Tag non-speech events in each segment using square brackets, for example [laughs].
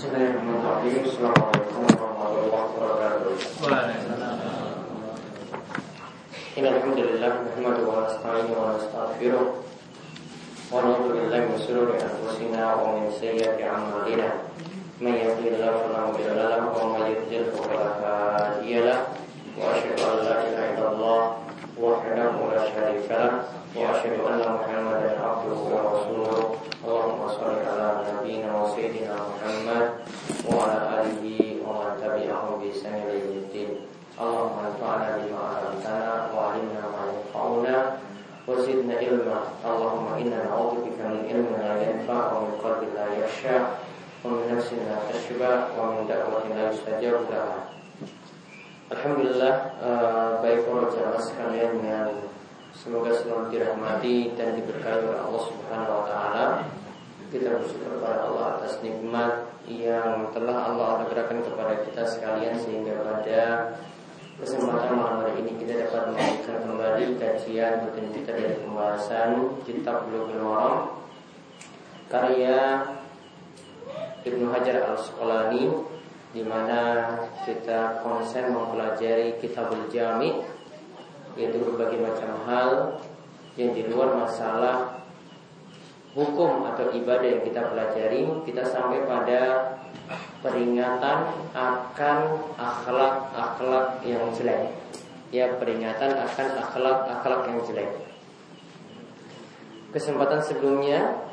Bismillahirrahmanirrahim. Assalamualaikum warahmatullahi wabarakatuh. Innalhamdulillah nahmaduhu wa nasta'inuhu wa nastaghfiruh wa na'udzu billahi min shururi anfusina wa min sayyiati a'malina. Man yahdihillahu fala mudilla lahu wa man yudlil fala hadiya lahu. Wa asyhadu an la ilaha illallah wahdahu la syarika lahu wa asyhadu anna Muhammadan abduhu wa rasuluh. Allahumma shalli ala nabiyyina wa sayyidina Muhammad wa ala alihi wa man tabi'ahum bi ihsan ila yaumil Allahumma anfa'na bima 'allamtana wa 'allimna ma yanfa'una wa zidna ilma. Allahumma inna na'udzubika min ilmin la yanfa' wa min qalbin la yakhsha Alhamdulillah uh, baik para jamaah sekalian yang Semoga selalu dirahmati dan diberkahi oleh Allah Subhanahu wa taala. Kita bersyukur kepada Allah atas nikmat yang telah Allah anugerahkan kepada kita sekalian sehingga pada kesempatan malam hari ini kita dapat melanjutkan kembali kajian rutin kita dari pembahasan kitab Bulughul Maram karya Ibnu Hajar Al-Asqalani di mana kita konsen mempelajari Kitabul Jami' yaitu berbagai macam hal yang di luar masalah hukum atau ibadah yang kita pelajari. Kita sampai pada peringatan akan akhlak-akhlak yang jelek. Ya peringatan akan akhlak-akhlak yang jelek. Kesempatan sebelumnya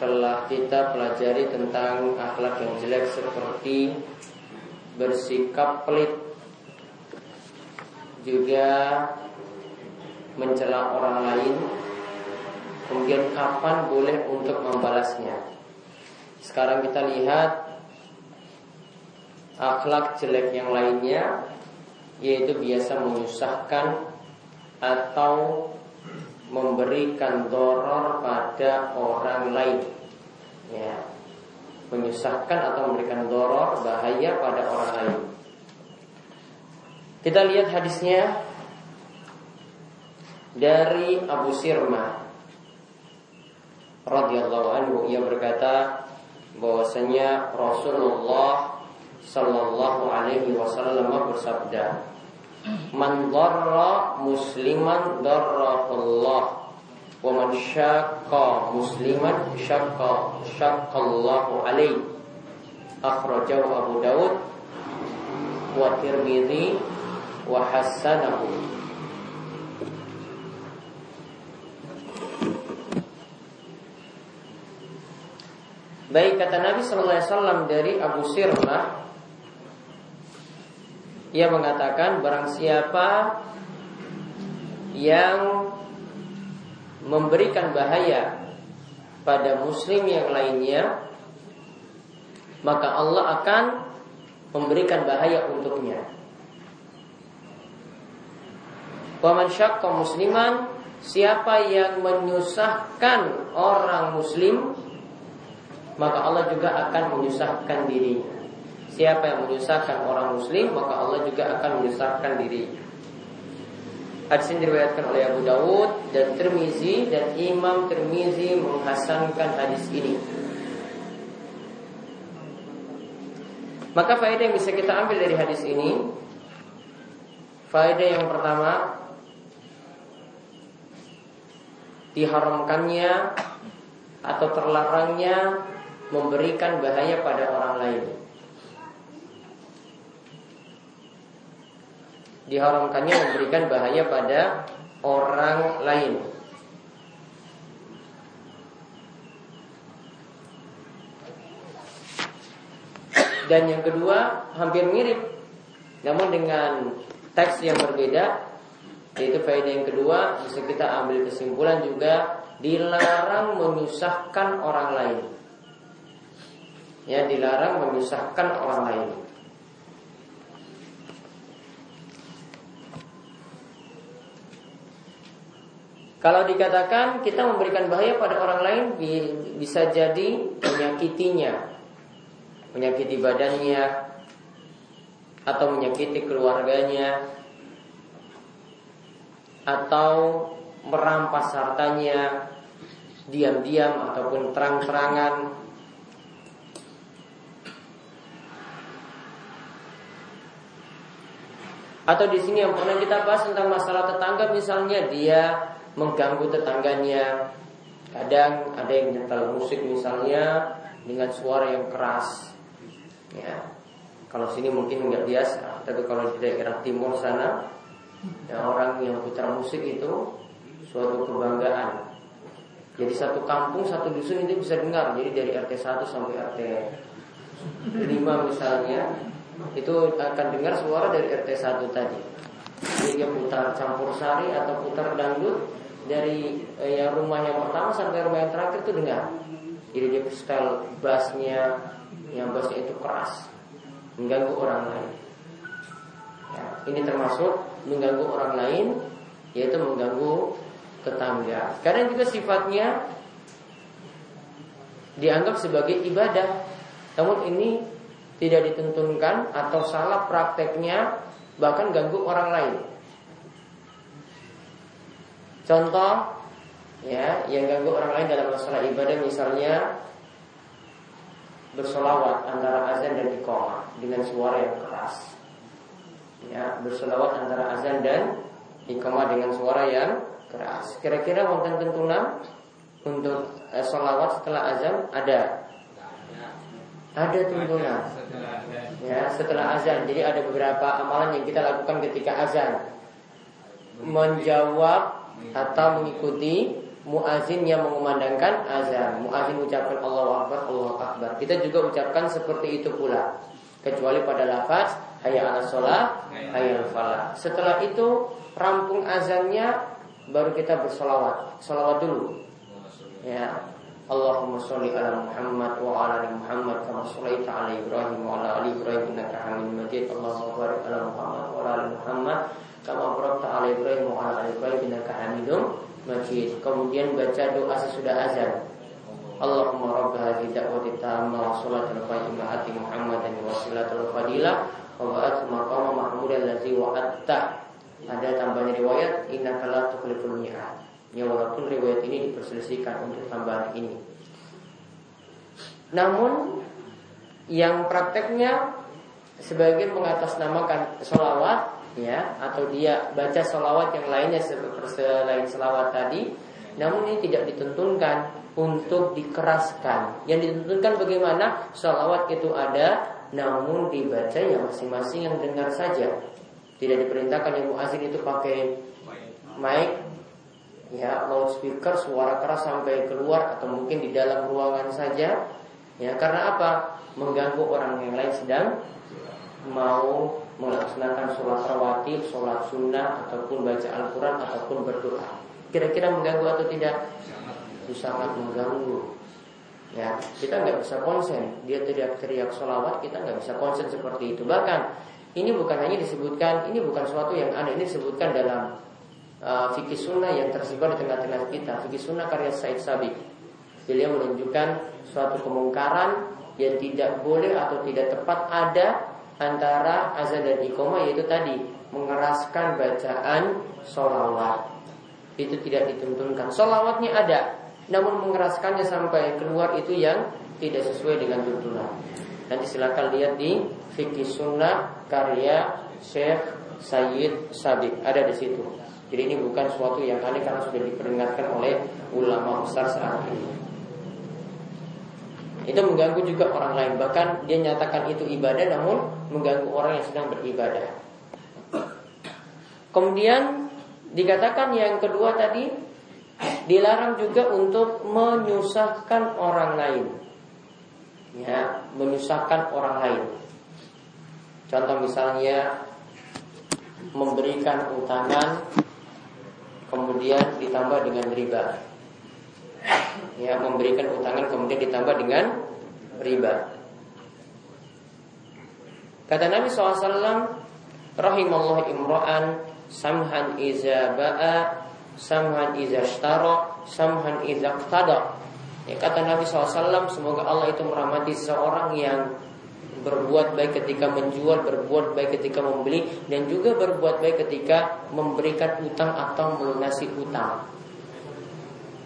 telah kita pelajari tentang akhlak yang jelek seperti bersikap pelit juga mencela orang lain kemudian kapan boleh untuk membalasnya. Sekarang kita lihat akhlak jelek yang lainnya yaitu biasa menyusahkan atau memberikan doror pada orang lain ya. Menyusahkan atau memberikan doror bahaya pada orang lain. Kita lihat hadisnya dari Abu Sirma radhiyallahu anhu. Ia berkata bahwasanya Rasulullah sallallahu alaihi wasallam bersabda Man darra musliman darrahullah syaqqa musliman syaqqa syaqqallahu alaihi. Akhrajahu Abu Daud wa Tirmidzi wa hasanahu Baik kata Nabi Sallallahu Alaihi Wasallam dari Abu Sirmah Ia mengatakan barang siapa Yang Memberikan bahaya Pada muslim yang lainnya Maka Allah akan Memberikan bahaya untuknya. Waman syakka musliman Siapa yang menyusahkan orang muslim Maka Allah juga akan menyusahkan dirinya. Siapa yang menyusahkan orang muslim Maka Allah juga akan menyusahkan dirinya Hadis ini diriwayatkan oleh Abu Dawud dan Tirmizi dan Imam Tirmizi menghasankan hadis ini. Maka faedah yang bisa kita ambil dari hadis ini Faedah yang pertama diharamkannya atau terlarangnya memberikan bahaya pada orang lain. Diharamkannya memberikan bahaya pada orang lain. Dan yang kedua hampir mirip Namun dengan teks yang berbeda yaitu faedah yang kedua bisa kita ambil kesimpulan juga dilarang menyusahkan orang lain. Ya, dilarang menyusahkan orang lain. Kalau dikatakan kita memberikan bahaya pada orang lain bisa jadi menyakitinya, menyakiti badannya atau menyakiti keluarganya atau merampas hartanya diam-diam ataupun terang-terangan. Atau di sini yang pernah kita bahas tentang masalah tetangga misalnya dia mengganggu tetangganya. Kadang ada yang nyetel musik misalnya dengan suara yang keras. Ya. Kalau sini mungkin nggak biasa, tapi kalau di daerah timur sana ya orang yang putar musik itu suatu kebanggaan. Jadi satu kampung, satu dusun itu bisa dengar. Jadi dari RT 1 sampai RT 5 misalnya itu akan dengar suara dari RT 1 tadi. Jadi dia putar campur sari atau putar dangdut dari eh, yang rumah yang pertama sampai rumah yang terakhir itu dengar. Jadi dia style bassnya yang bassnya itu keras, mengganggu orang lain. Ya, ini termasuk mengganggu orang lain, yaitu mengganggu tetangga. Karena juga sifatnya dianggap sebagai ibadah. Namun ini tidak ditentukan atau salah prakteknya bahkan ganggu orang lain. Contoh ya yang ganggu orang lain dalam masalah ibadah misalnya bersolawat antara azan dan iqamah dengan suara yang keras. Ya, bersolawat antara azan dan iqamah dengan suara yang keras. Kira-kira wonten tentunan untuk eh, solawat setelah azan ada ada tuntunan. Ya, setelah azan. Jadi ada beberapa amalan yang kita lakukan ketika azan. Menjawab atau mengikuti muazin yang mengumandangkan azan. Muazin ucapkan Allah Akbar, Allah Akbar. Kita juga ucapkan seperti itu pula. Kecuali pada lafaz hayya ala sholat, hayya falah. Setelah itu rampung azannya baru kita bersolawat. Solawat dulu. Ya, Allahumma sholli ala Muhammad kama shallaita ala Ibrahim wa ala ali Ibrahim innaka Hamidum Majid. Allahumma barik ala Muhammad wa ala ali Muhammad kama barakta ala Ibrahim wa ala ali Ibrahim innaka Hamidum Majid. Kemudian baca doa sesudah azan. Allahumma rabb hadhihi da'wati tamma wa salatul fatimah ati Muhammadan wa silatul fadilah wa ba'at maqama mahmud allazi wa'atta. Ada tambahan riwayat innaka la tukhliful mi'ad. Ya walaupun riwayat ini diperselisihkan untuk tambahan ini. Namun yang prakteknya sebagian mengatasnamakan solawat ya atau dia baca solawat yang lainnya selain solawat tadi namun ini tidak ditentukan untuk dikeraskan. Yang ditentukan bagaimana? Solawat itu ada namun dibaca ya masing-masing yang dengar saja. Tidak diperintahkan yang muazin itu pakai mic ya loudspeaker suara keras sampai keluar atau mungkin di dalam ruangan saja. Ya karena apa? Mengganggu orang yang lain sedang mau melaksanakan sholat rawatib, sholat sunnah ataupun baca Al-Quran ataupun berdoa. Kira-kira mengganggu atau tidak? Itu sangat mengganggu. Ya kita nggak bisa konsen. Dia tidak teriak sholawat kita nggak bisa konsen seperti itu. Bahkan ini bukan hanya disebutkan ini bukan suatu yang aneh ini disebutkan dalam uh, fikih sunnah yang tersebar di tengah-tengah kita. Fikih sunnah karya Said Sabiq. Beliau menunjukkan suatu kemungkaran yang tidak boleh atau tidak tepat ada antara azan dan iqamah yaitu tadi mengeraskan bacaan solawat itu tidak dituntunkan. Solawatnya ada namun mengeraskannya sampai keluar itu yang tidak sesuai dengan tuntunan. Nanti silakan lihat di fikih sunnah karya Syekh Sayyid Sabiq ada di situ jadi ini bukan suatu yang aneh karena sudah diperingatkan oleh ulama besar saat ini. Itu mengganggu juga orang lain. Bahkan dia nyatakan itu ibadah namun mengganggu orang yang sedang beribadah. Kemudian dikatakan yang kedua tadi dilarang juga untuk menyusahkan orang lain. Ya, menyusahkan orang lain. Contoh misalnya memberikan utangan kemudian ditambah dengan riba. Ya, memberikan utangan kemudian ditambah dengan riba. Kata Nabi SAW, Rahimallah imra'an samhan iza ba'a, samhan iza shtara, samhan iza qtada. Ya, kata Nabi SAW, semoga Allah itu merahmati seorang yang berbuat baik ketika menjual, berbuat baik ketika membeli, dan juga berbuat baik ketika memberikan utang atau melunasi utang.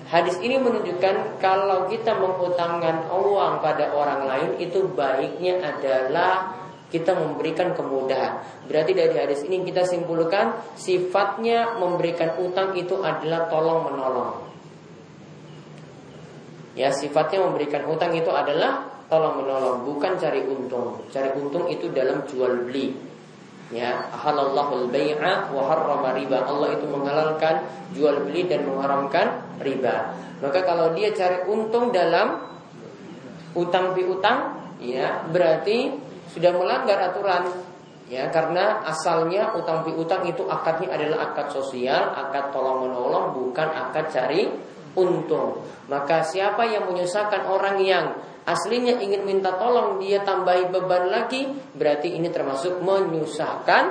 Hadis ini menunjukkan kalau kita mengutangkan uang pada orang lain itu baiknya adalah kita memberikan kemudahan. Berarti dari hadis ini kita simpulkan sifatnya memberikan utang itu adalah tolong menolong. Ya, sifatnya memberikan utang itu adalah tolong menolong, bukan cari untung. Cari untung itu dalam jual beli. Ya, halallahu al-bai'a wa harrama riba. Allah itu menghalalkan jual beli dan mengharamkan riba. Maka kalau dia cari untung dalam utang piutang, ya, berarti sudah melanggar aturan ya karena asalnya utang piutang itu akadnya adalah akad sosial, akad tolong menolong bukan akad cari untung. Maka siapa yang menyusahkan orang yang aslinya ingin minta tolong dia tambahi beban lagi, berarti ini termasuk menyusahkan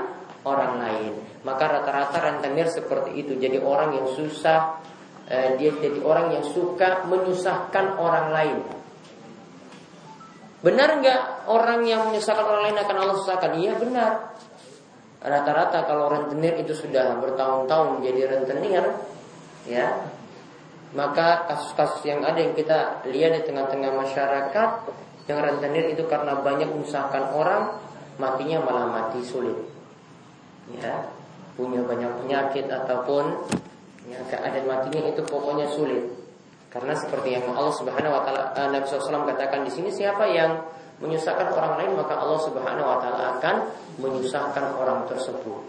orang lain. Maka rata-rata rentenir seperti itu. Jadi orang yang susah, eh, dia jadi orang yang suka menyusahkan orang lain. Benar nggak orang yang menyusahkan orang lain akan Allah susahkan? Iya benar. Rata-rata kalau rentenir itu sudah bertahun-tahun jadi rentenir, ya, maka kasus-kasus yang ada yang kita lihat di tengah-tengah masyarakat yang rentenir itu karena banyak menyusahkan orang, matinya malah mati sulit. Ya, punya banyak penyakit ataupun ya, keadaan matinya itu pokoknya sulit. Karena seperti yang Allah Subhanahu wa taala uh, Nabi SAW katakan di sini siapa yang menyusahkan orang lain maka Allah Subhanahu wa taala akan menyusahkan orang tersebut.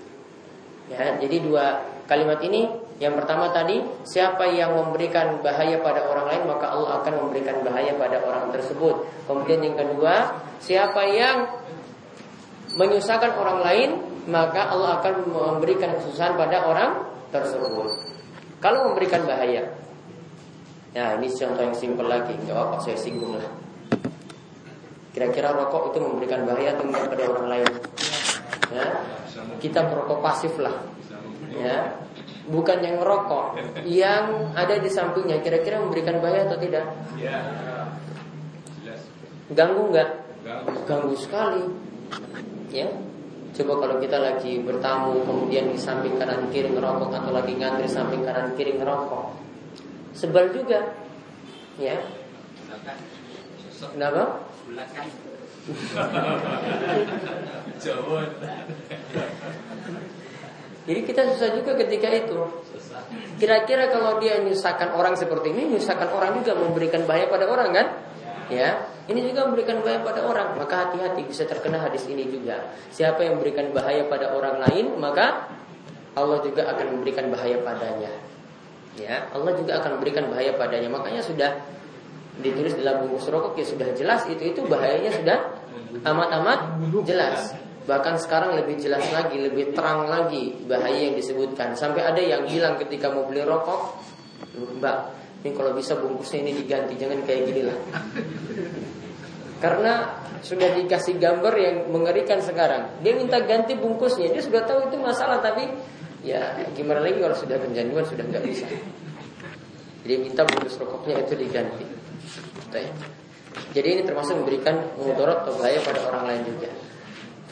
Ya, jadi dua kalimat ini yang pertama tadi siapa yang memberikan bahaya pada orang lain maka Allah akan memberikan bahaya pada orang tersebut. Kemudian yang kedua, siapa yang menyusahkan orang lain maka Allah akan memberikan kesusahan pada orang tersebut. Kalau memberikan bahaya, Ya ini contoh yang simpel lagi Gak apa saya singgung lah Kira-kira rokok itu memberikan bahaya atau enggak pada orang lain ya? Kita perokok pasif lah ya Bukan yang rokok Yang ada di sampingnya. Kira-kira memberikan bahaya atau tidak? Ganggu nggak? Ganggu. Sekali. Ya Coba kalau kita lagi bertamu Kemudian di samping kanan kiri ngerokok Atau lagi ngantri samping kanan kiri ngerokok. Sebel juga. Ya. Kenapa? [laughs] Jadi kita susah juga ketika itu. Kira-kira kalau dia menyusahkan orang seperti ini, menyusahkan orang juga memberikan bahaya pada orang kan? Ya, ini juga memberikan bahaya pada orang. Maka hati-hati bisa terkena hadis ini juga. Siapa yang memberikan bahaya pada orang lain, maka Allah juga akan memberikan bahaya padanya ya Allah juga akan memberikan bahaya padanya makanya sudah ditulis dalam bungkus rokok ya sudah jelas itu itu bahayanya sudah amat-amat jelas bahkan sekarang lebih jelas lagi lebih terang lagi bahaya yang disebutkan sampai ada yang bilang ketika mau beli rokok mbak ini kalau bisa bungkusnya ini diganti jangan kayak gini lah karena sudah dikasih gambar yang mengerikan sekarang dia minta ganti bungkusnya dia sudah tahu itu masalah tapi ya gimana lagi kalau sudah kecanduan sudah nggak bisa. Jadi minta bungkus rokoknya itu diganti. Jadi ini termasuk memberikan mudarat atau bahaya pada orang lain juga.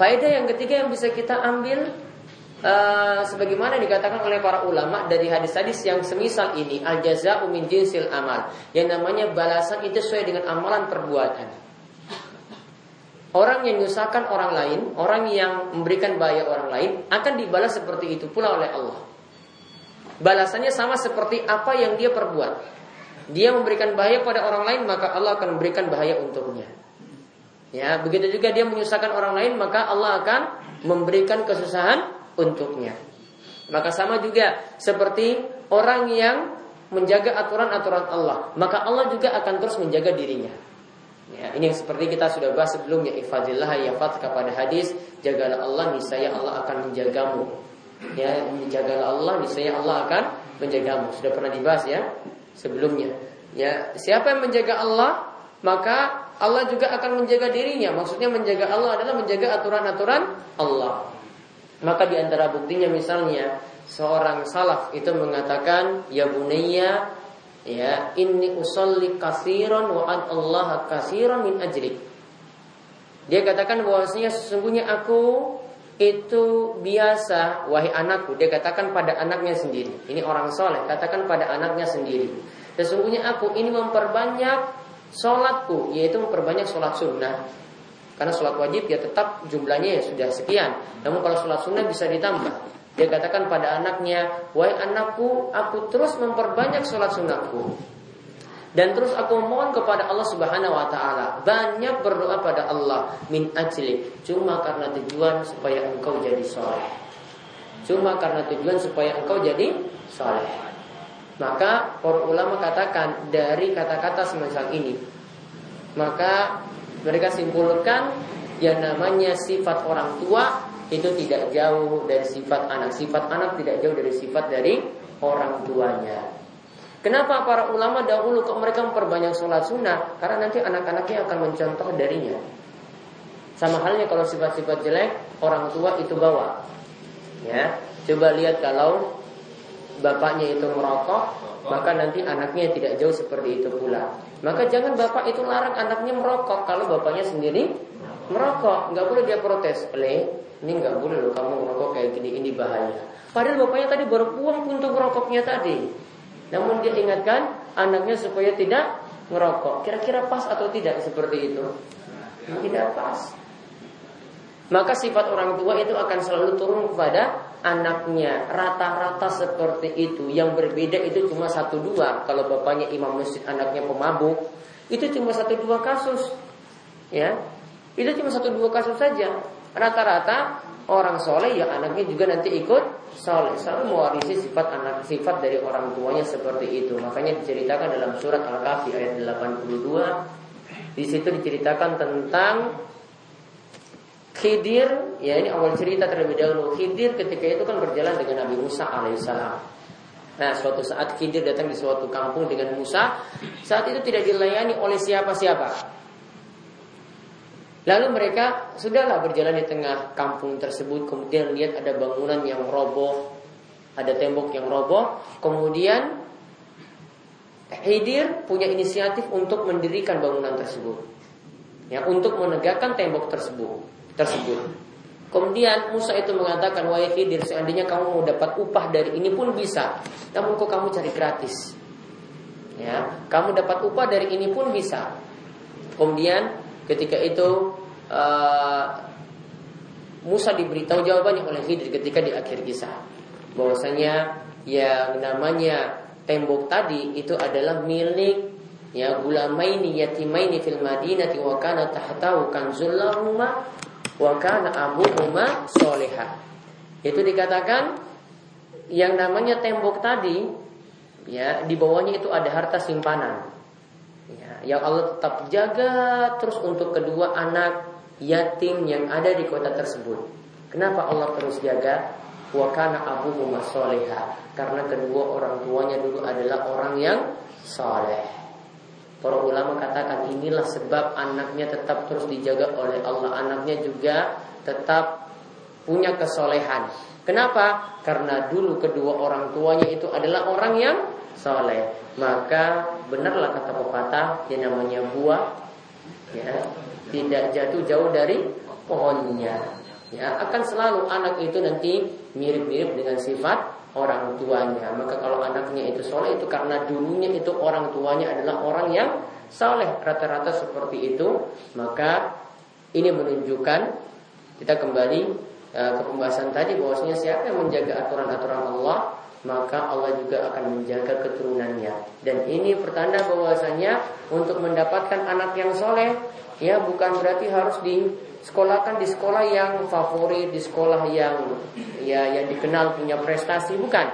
Faedah yang ketiga yang bisa kita ambil uh, sebagaimana dikatakan oleh para ulama dari hadis-hadis yang semisal ini al jazaa'u min jinsil amal. Yang namanya balasan itu sesuai dengan amalan perbuatan. Orang yang menyusahkan orang lain, orang yang memberikan bahaya orang lain akan dibalas seperti itu pula oleh Allah. Balasannya sama seperti apa yang dia perbuat. Dia memberikan bahaya pada orang lain, maka Allah akan memberikan bahaya untuknya. Ya, begitu juga dia menyusahkan orang lain, maka Allah akan memberikan kesusahan untuknya. Maka sama juga seperti orang yang menjaga aturan-aturan Allah, maka Allah juga akan terus menjaga dirinya. Ya, ini yang seperti kita sudah bahas sebelumnya ifadillah yafat kepada hadis jagalah Allah niscaya Allah akan menjagamu. Ya, jagalah Allah niscaya Allah akan menjagamu. Sudah pernah dibahas ya sebelumnya. Ya, siapa yang menjaga Allah, maka Allah juga akan menjaga dirinya. Maksudnya menjaga Allah adalah menjaga aturan-aturan Allah. Maka di antara buktinya misalnya seorang salaf itu mengatakan ya bunayya ya inni usolli kasiron wa an Allah kasiron min ajlik dia katakan bahwasanya sesungguhnya aku itu biasa wahai anakku dia katakan pada anaknya sendiri ini orang soleh katakan pada anaknya sendiri sesungguhnya aku ini memperbanyak sholatku yaitu memperbanyak sholat sunnah Karena sholat wajib ya tetap jumlahnya ya sudah sekian. Namun kalau sholat sunnah bisa ditambah. Dia katakan pada anaknya, wahai anakku, aku terus memperbanyak sholat sunnahku. Dan terus aku mohon kepada Allah Subhanahu wa taala, banyak berdoa pada Allah min ajli, cuma karena tujuan supaya engkau jadi soleh. Cuma karena tujuan supaya engkau jadi soleh. Maka para ulama katakan dari kata-kata semacam ini, maka mereka simpulkan yang namanya sifat orang tua itu tidak jauh dari sifat anak. Sifat anak tidak jauh dari sifat dari orang tuanya. Kenapa para ulama dahulu kok mereka memperbanyak sholat sunnah? Karena nanti anak-anaknya akan mencontoh darinya. Sama halnya kalau sifat-sifat jelek, orang tua itu bawa. Ya, coba lihat kalau bapaknya itu merokok, maka nanti anaknya tidak jauh seperti itu pula. Maka jangan bapak itu larang anaknya merokok kalau bapaknya sendiri merokok, nggak boleh dia protes. Le, ini nggak boleh loh kamu merokok kayak gini, ini bahaya. Padahal bapaknya tadi baru buang untuk merokoknya tadi. Namun dia ingatkan anaknya supaya tidak merokok. Kira-kira pas atau tidak seperti itu? Tidak pas. Maka sifat orang tua itu akan selalu turun kepada anaknya. Rata-rata seperti itu. Yang berbeda itu cuma satu dua. Kalau bapaknya imam masjid, anaknya pemabuk, itu cuma satu dua kasus. Ya, itu cuma satu dua kasus saja. Rata-rata orang soleh ya anaknya juga nanti ikut soleh. Selalu mewarisi sifat anak sifat dari orang tuanya seperti itu. Makanya diceritakan dalam surat Al-Kahfi ayat 82. Di situ diceritakan tentang Khidir, ya ini awal cerita terlebih dahulu. Khidir ketika itu kan berjalan dengan Nabi Musa alaihissalam. Nah, suatu saat Khidir datang di suatu kampung dengan Musa. Saat itu tidak dilayani oleh siapa-siapa. Lalu mereka sudahlah berjalan di tengah kampung tersebut Kemudian lihat ada bangunan yang roboh Ada tembok yang roboh Kemudian Hidir punya inisiatif untuk mendirikan bangunan tersebut ya, Untuk menegakkan tembok tersebut tersebut Kemudian Musa itu mengatakan Wahai Hidir seandainya kamu mau dapat upah dari ini pun bisa Namun kok kamu cari gratis? Ya, kamu dapat upah dari ini pun bisa. Kemudian Ketika itu uh, Musa diberitahu jawabannya oleh Khidir ketika di akhir kisah. Bahwasanya yang namanya tembok tadi itu adalah milik ya gulamaini yatimaini fil madinati wa kana tahtahu kanzul lahuma wa kana abuhuma solehah. Itu dikatakan yang namanya tembok tadi ya di bawahnya itu ada harta simpanan yang Allah tetap jaga terus untuk kedua anak yatim yang ada di kota tersebut. Kenapa Allah terus jaga? Wa kana abuhuma soleha Karena kedua orang tuanya dulu adalah orang yang soleh. Para ulama katakan inilah sebab anaknya tetap terus dijaga oleh Allah. Anaknya juga tetap punya kesolehan. Kenapa? Karena dulu kedua orang tuanya itu adalah orang yang soleh maka benarlah kata pepatah yang namanya buah ya tidak jatuh jauh dari pohonnya ya akan selalu anak itu nanti mirip-mirip dengan sifat orang tuanya. Maka kalau anaknya itu soleh itu karena dulunya itu orang tuanya adalah orang yang soleh. Rata-rata seperti itu. Maka ini menunjukkan kita kembali uh, ke pembahasan tadi bahwasanya siapa yang menjaga aturan-aturan Allah maka Allah juga akan menjaga keturunannya. Dan ini pertanda bahwasanya untuk mendapatkan anak yang soleh, ya bukan berarti harus di sekolahkan di sekolah yang favorit, di sekolah yang ya yang dikenal punya prestasi, bukan.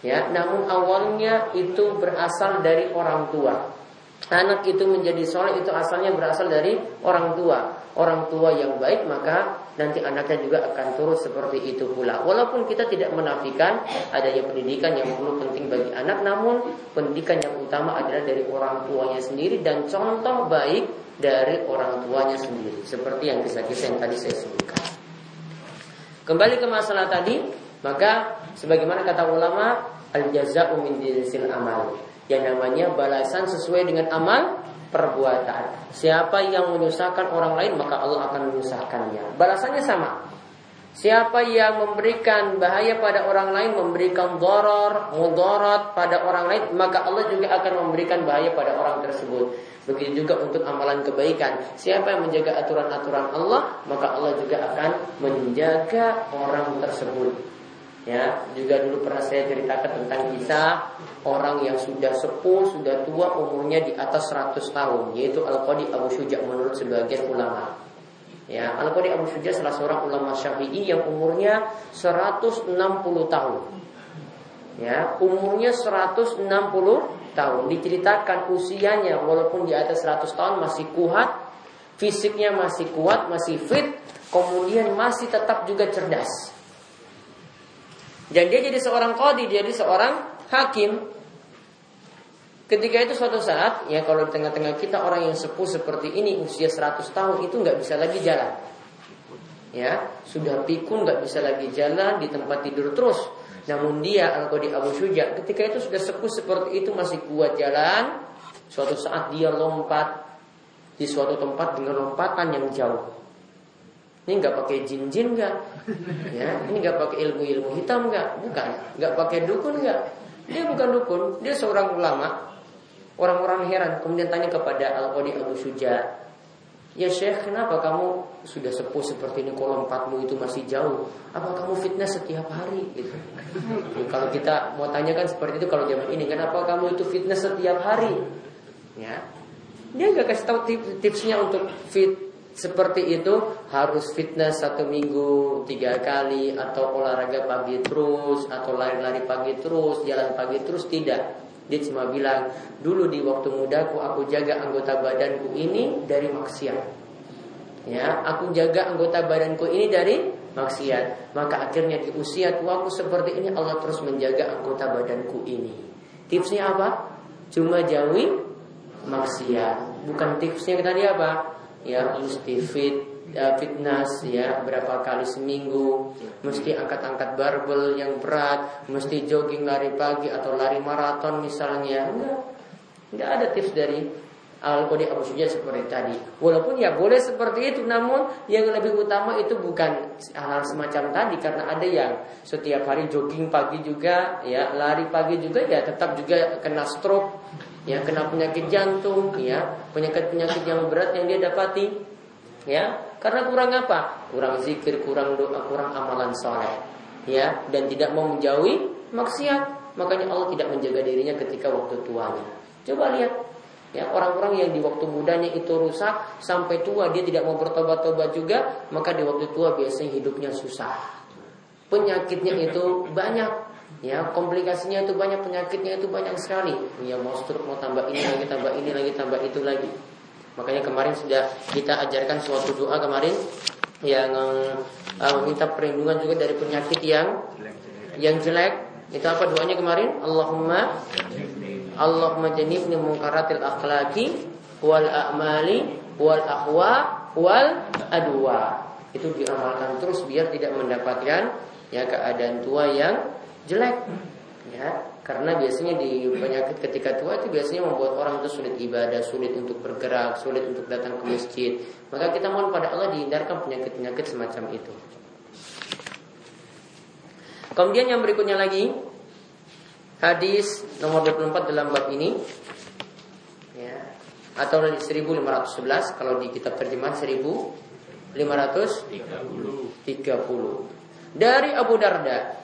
Ya, namun awalnya itu berasal dari orang tua. Anak itu menjadi soleh itu asalnya berasal dari orang tua. Orang tua yang baik maka nanti anaknya juga akan turut seperti itu pula. Walaupun kita tidak menafikan adanya pendidikan yang perlu penting bagi anak, namun pendidikan yang utama adalah dari orang tuanya sendiri dan contoh baik dari orang tuanya sendiri. Seperti yang kisah-kisah yang tadi saya sebutkan. Kembali ke masalah tadi, maka sebagaimana kata ulama, al-jaza'u min amal. Yang namanya balasan sesuai dengan amal perbuatan. Siapa yang menyusahkan orang lain maka Allah akan menyusahkannya. Balasannya sama. Siapa yang memberikan bahaya pada orang lain, memberikan doror, mudarat pada orang lain, maka Allah juga akan memberikan bahaya pada orang tersebut. Begitu juga untuk amalan kebaikan. Siapa yang menjaga aturan-aturan Allah, maka Allah juga akan menjaga orang tersebut. Ya, juga dulu pernah saya ceritakan tentang kisah orang yang sudah sepuh, sudah tua, umurnya di atas 100 tahun, yaitu Al-Qadi Abu Syuja menurut sebagian ulama. Ya, Al-Qadi Abu Suja salah seorang ulama Syafi'i yang umurnya 160 tahun. Ya, umurnya 160 tahun. Diceritakan usianya walaupun di atas 100 tahun masih kuat, fisiknya masih kuat, masih fit, kemudian masih tetap juga cerdas. Dan dia jadi seorang qadi, dia jadi seorang hakim Ketika itu suatu saat, ya kalau di tengah-tengah kita orang yang sepuh seperti ini usia 100 tahun itu nggak bisa lagi jalan. Ya, sudah pikun nggak bisa lagi jalan di tempat tidur terus. Namun dia Al-Qadi Abu Syuja ketika itu sudah sepuh seperti itu masih kuat jalan. Suatu saat dia lompat di suatu tempat dengan lompatan yang jauh. Ini nggak pakai jin-jin nggak? Ya, ini nggak pakai ilmu-ilmu hitam nggak? Bukan, nggak pakai dukun nggak? Dia bukan dukun, dia seorang ulama. Orang-orang heran. Kemudian tanya kepada Al-Qadi Abu Suja Ya Syekh kenapa kamu sudah sepuh seperti ini? Kalau lompatmu itu masih jauh. Apa kamu fitness setiap hari? Gitu. Kalau kita mau tanyakan seperti itu Kalau zaman ini kenapa kamu itu fitness setiap hari? Ya. Dia nggak kasih tahu tipsnya untuk fit seperti itu harus fitness satu minggu tiga kali atau olahraga pagi terus atau lari-lari pagi terus jalan pagi terus tidak dia cuma bilang, dulu di waktu mudaku aku jaga anggota badanku ini dari maksiat. Ya, aku jaga anggota badanku ini dari maksiat. Maka akhirnya di usia tuaku seperti ini Allah terus menjaga anggota badanku ini. Tipsnya apa? Cuma jauhi maksiat. Bukan tipsnya tadi apa? Ya, mesti fit, uh, fitness ya berapa kali seminggu. Mesti angkat-angkat barbel yang berat mesti jogging lari pagi atau lari maraton misalnya. Enggak ada tips dari Al-Qadi Abu Suja seperti tadi. Walaupun ya boleh seperti itu Namun yang lebih utama itu bukan hal semacam tadi Karena ada yang setiap hari jogging pagi juga ya Lari pagi juga ya tetap juga kena stroke ya Kena penyakit jantung ya Penyakit-penyakit yang berat yang dia dapati Ya karena kurang apa? Kurang zikir, kurang doa, kurang amalan soleh. Ya, dan tidak mau menjauhi maksiat. Makanya Allah tidak menjaga dirinya ketika waktu tuanya. Coba lihat Ya, orang-orang yang di waktu mudanya itu rusak sampai tua dia tidak mau bertobat-tobat juga, maka di waktu tua biasanya hidupnya susah. Penyakitnya itu banyak, ya komplikasinya itu banyak, penyakitnya itu banyak sekali. Ya mau stroke, mau tambah ini lagi, tambah ini lagi, tambah itu lagi. Makanya kemarin sudah kita ajarkan suatu doa kemarin yang uh, meminta perlindungan juga dari penyakit yang yang jelek. Itu apa doanya kemarin? Allahumma Allahumma janibni munkaratil akhlaki wal a'mali wal ahwa wal adwa. Itu diamalkan terus biar tidak mendapatkan ya keadaan tua yang jelek. Ya, karena biasanya di penyakit ketika tua itu biasanya membuat orang itu sulit ibadah, sulit untuk bergerak, sulit untuk datang ke masjid. Maka kita mohon pada Allah dihindarkan penyakit-penyakit semacam itu. Kemudian yang berikutnya lagi hadis nomor 24 dalam bab ini ya, atau 1511 kalau di kitab terjemahan 1530 dari Abu Darda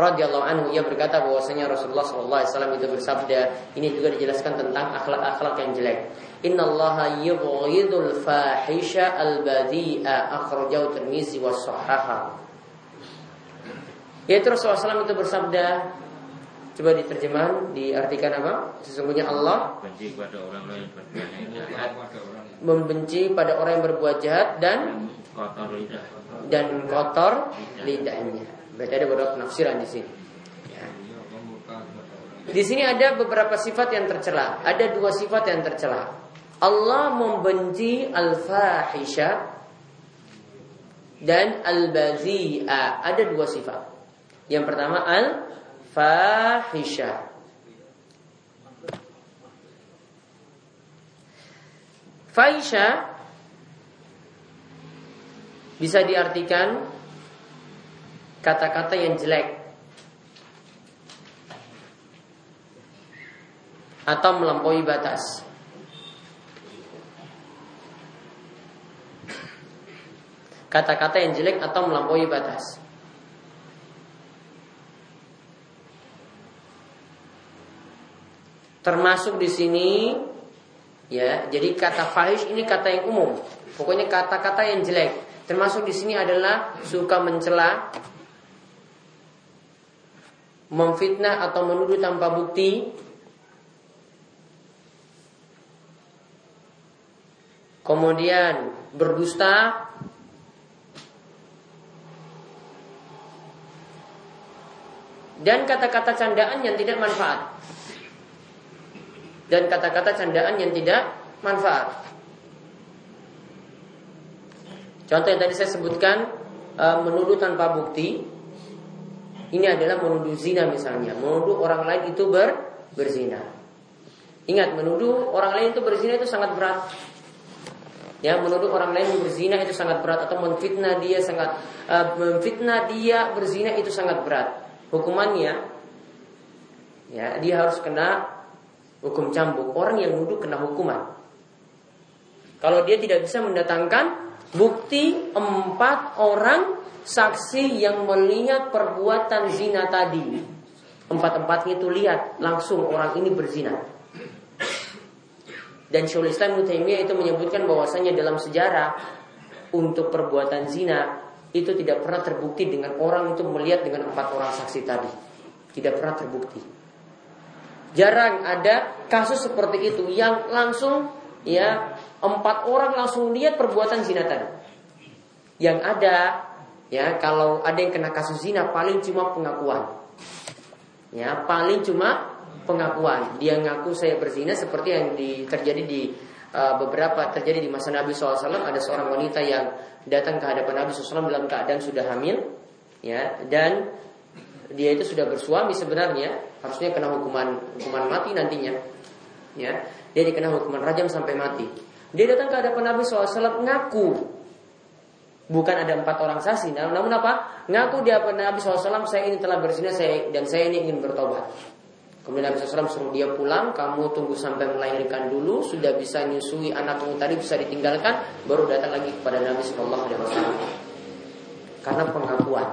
radhiyallahu anhu ia berkata bahwasanya Rasulullah sallallahu alaihi wasallam itu bersabda ini juga dijelaskan tentang akhlak-akhlak yang jelek innallaha yubghidul fahisha al-badhi'a akhrajahu Tirmizi wa sahaha yaitu Rasulullah SAW itu bersabda Coba diterjemahkan, diartikan apa? Sesungguhnya Allah membenci pada orang yang berbuat jahat, membenci pada orang yang berbuat jahat dan kotor lidah dan kotor lidahnya. Berarti ada beberapa penafsiran di sini. Ya. Di sini ada beberapa sifat yang tercela. Ada dua sifat yang tercela. Allah membenci al-fahisha dan al-bazi'a. Ada dua sifat. Yang pertama al-fahisha. Fahisha bisa diartikan kata-kata yang jelek atau melampaui batas. Kata-kata yang jelek atau melampaui batas. Termasuk di sini ya, jadi kata fahish ini kata yang umum. Pokoknya kata-kata yang jelek. Termasuk di sini adalah suka mencela, memfitnah atau menuduh tanpa bukti, kemudian berdusta, dan kata-kata candaan yang tidak manfaat. Dan kata-kata candaan yang tidak manfaat. Contoh yang tadi saya sebutkan e, menuduh tanpa bukti. Ini adalah menuduh zina misalnya, menuduh orang lain itu ber, berzina. Ingat, menuduh orang lain itu berzina itu sangat berat. Ya, menuduh orang lain berzina itu sangat berat atau menfitnah dia sangat uh, menfitnah dia berzina itu sangat berat. Hukumannya ya, dia harus kena hukum cambuk. Orang yang menuduh kena hukuman. Kalau dia tidak bisa mendatangkan bukti empat orang saksi yang melihat perbuatan zina tadi. Empat-empatnya itu lihat langsung orang ini berzina. Dan Syaikhul Islam itu menyebutkan bahwasanya dalam sejarah untuk perbuatan zina itu tidak pernah terbukti dengan orang itu melihat dengan empat orang saksi tadi. Tidak pernah terbukti. Jarang ada kasus seperti itu yang langsung ya empat orang langsung lihat perbuatan zina tadi. Yang ada ya kalau ada yang kena kasus zina paling cuma pengakuan. Ya, paling cuma pengakuan. Dia ngaku saya berzina seperti yang di, terjadi di uh, beberapa terjadi di masa Nabi SAW ada seorang wanita yang datang ke hadapan Nabi SAW dalam keadaan sudah hamil ya dan dia itu sudah bersuami sebenarnya harusnya kena hukuman hukuman mati nantinya ya dia dikena hukuman rajam sampai mati. Dia datang ke hadapan Nabi SAW ngaku bukan ada empat orang saksi, namun apa? Ngaku di hadapan Nabi SAW saya ini telah berzina saya dan saya ini ingin bertobat. Kemudian Nabi SAW suruh dia pulang, kamu tunggu sampai melahirkan dulu, sudah bisa nyusui anakmu tadi bisa ditinggalkan, baru datang lagi kepada Nabi SAW. Karena pengakuan,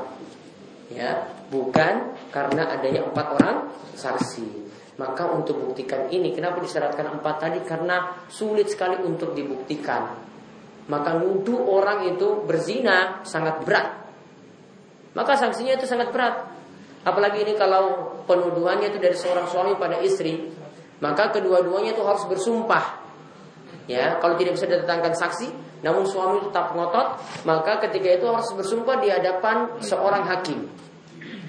ya, bukan karena adanya empat orang saksi. Maka untuk buktikan ini, kenapa disyaratkan empat tadi? Karena sulit sekali untuk dibuktikan. Maka nuduh orang itu berzina sangat berat. Maka sanksinya itu sangat berat. Apalagi ini kalau penuduhannya itu dari seorang suami pada istri, maka kedua-duanya itu harus bersumpah. Ya, kalau tidak bisa didatangkan saksi, namun suami tetap ngotot, maka ketika itu harus bersumpah di hadapan seorang hakim.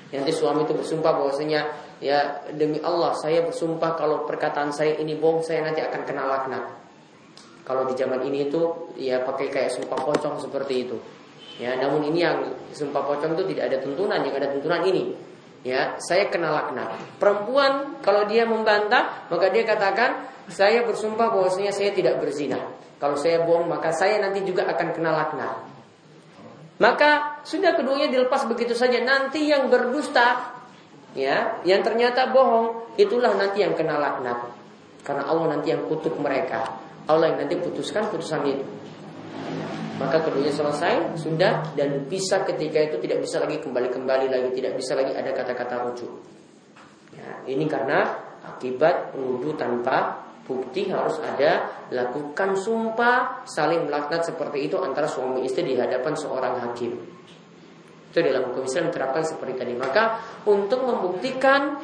Nanti suami itu bersumpah bahwasanya ya demi Allah saya bersumpah kalau perkataan saya ini bohong saya nanti akan kena laknat. Kalau di zaman ini itu ya pakai kayak sumpah pocong seperti itu. Ya, namun ini yang sumpah pocong itu tidak ada tuntunan, yang ada tuntunan ini. Ya, saya kena laknat. Perempuan kalau dia membantah, maka dia katakan saya bersumpah bahwasanya saya tidak berzina. Kalau saya bohong, maka saya nanti juga akan kena laknat. Maka sudah keduanya dilepas begitu saja. Nanti yang berdusta, ya, yang ternyata bohong, itulah nanti yang kena laknat. Karena Allah nanti yang kutuk mereka. Allah yang nanti putuskan putusan itu. Maka keduanya selesai, sudah dan bisa ketika itu tidak bisa lagi kembali-kembali lagi, tidak bisa lagi ada kata-kata rujuk. Ya, ini karena akibat menuduh tanpa bukti harus ada lakukan sumpah saling melaknat seperti itu antara suami istri di hadapan seorang hakim itu dalam hukum Islam diterapkan seperti tadi maka untuk membuktikan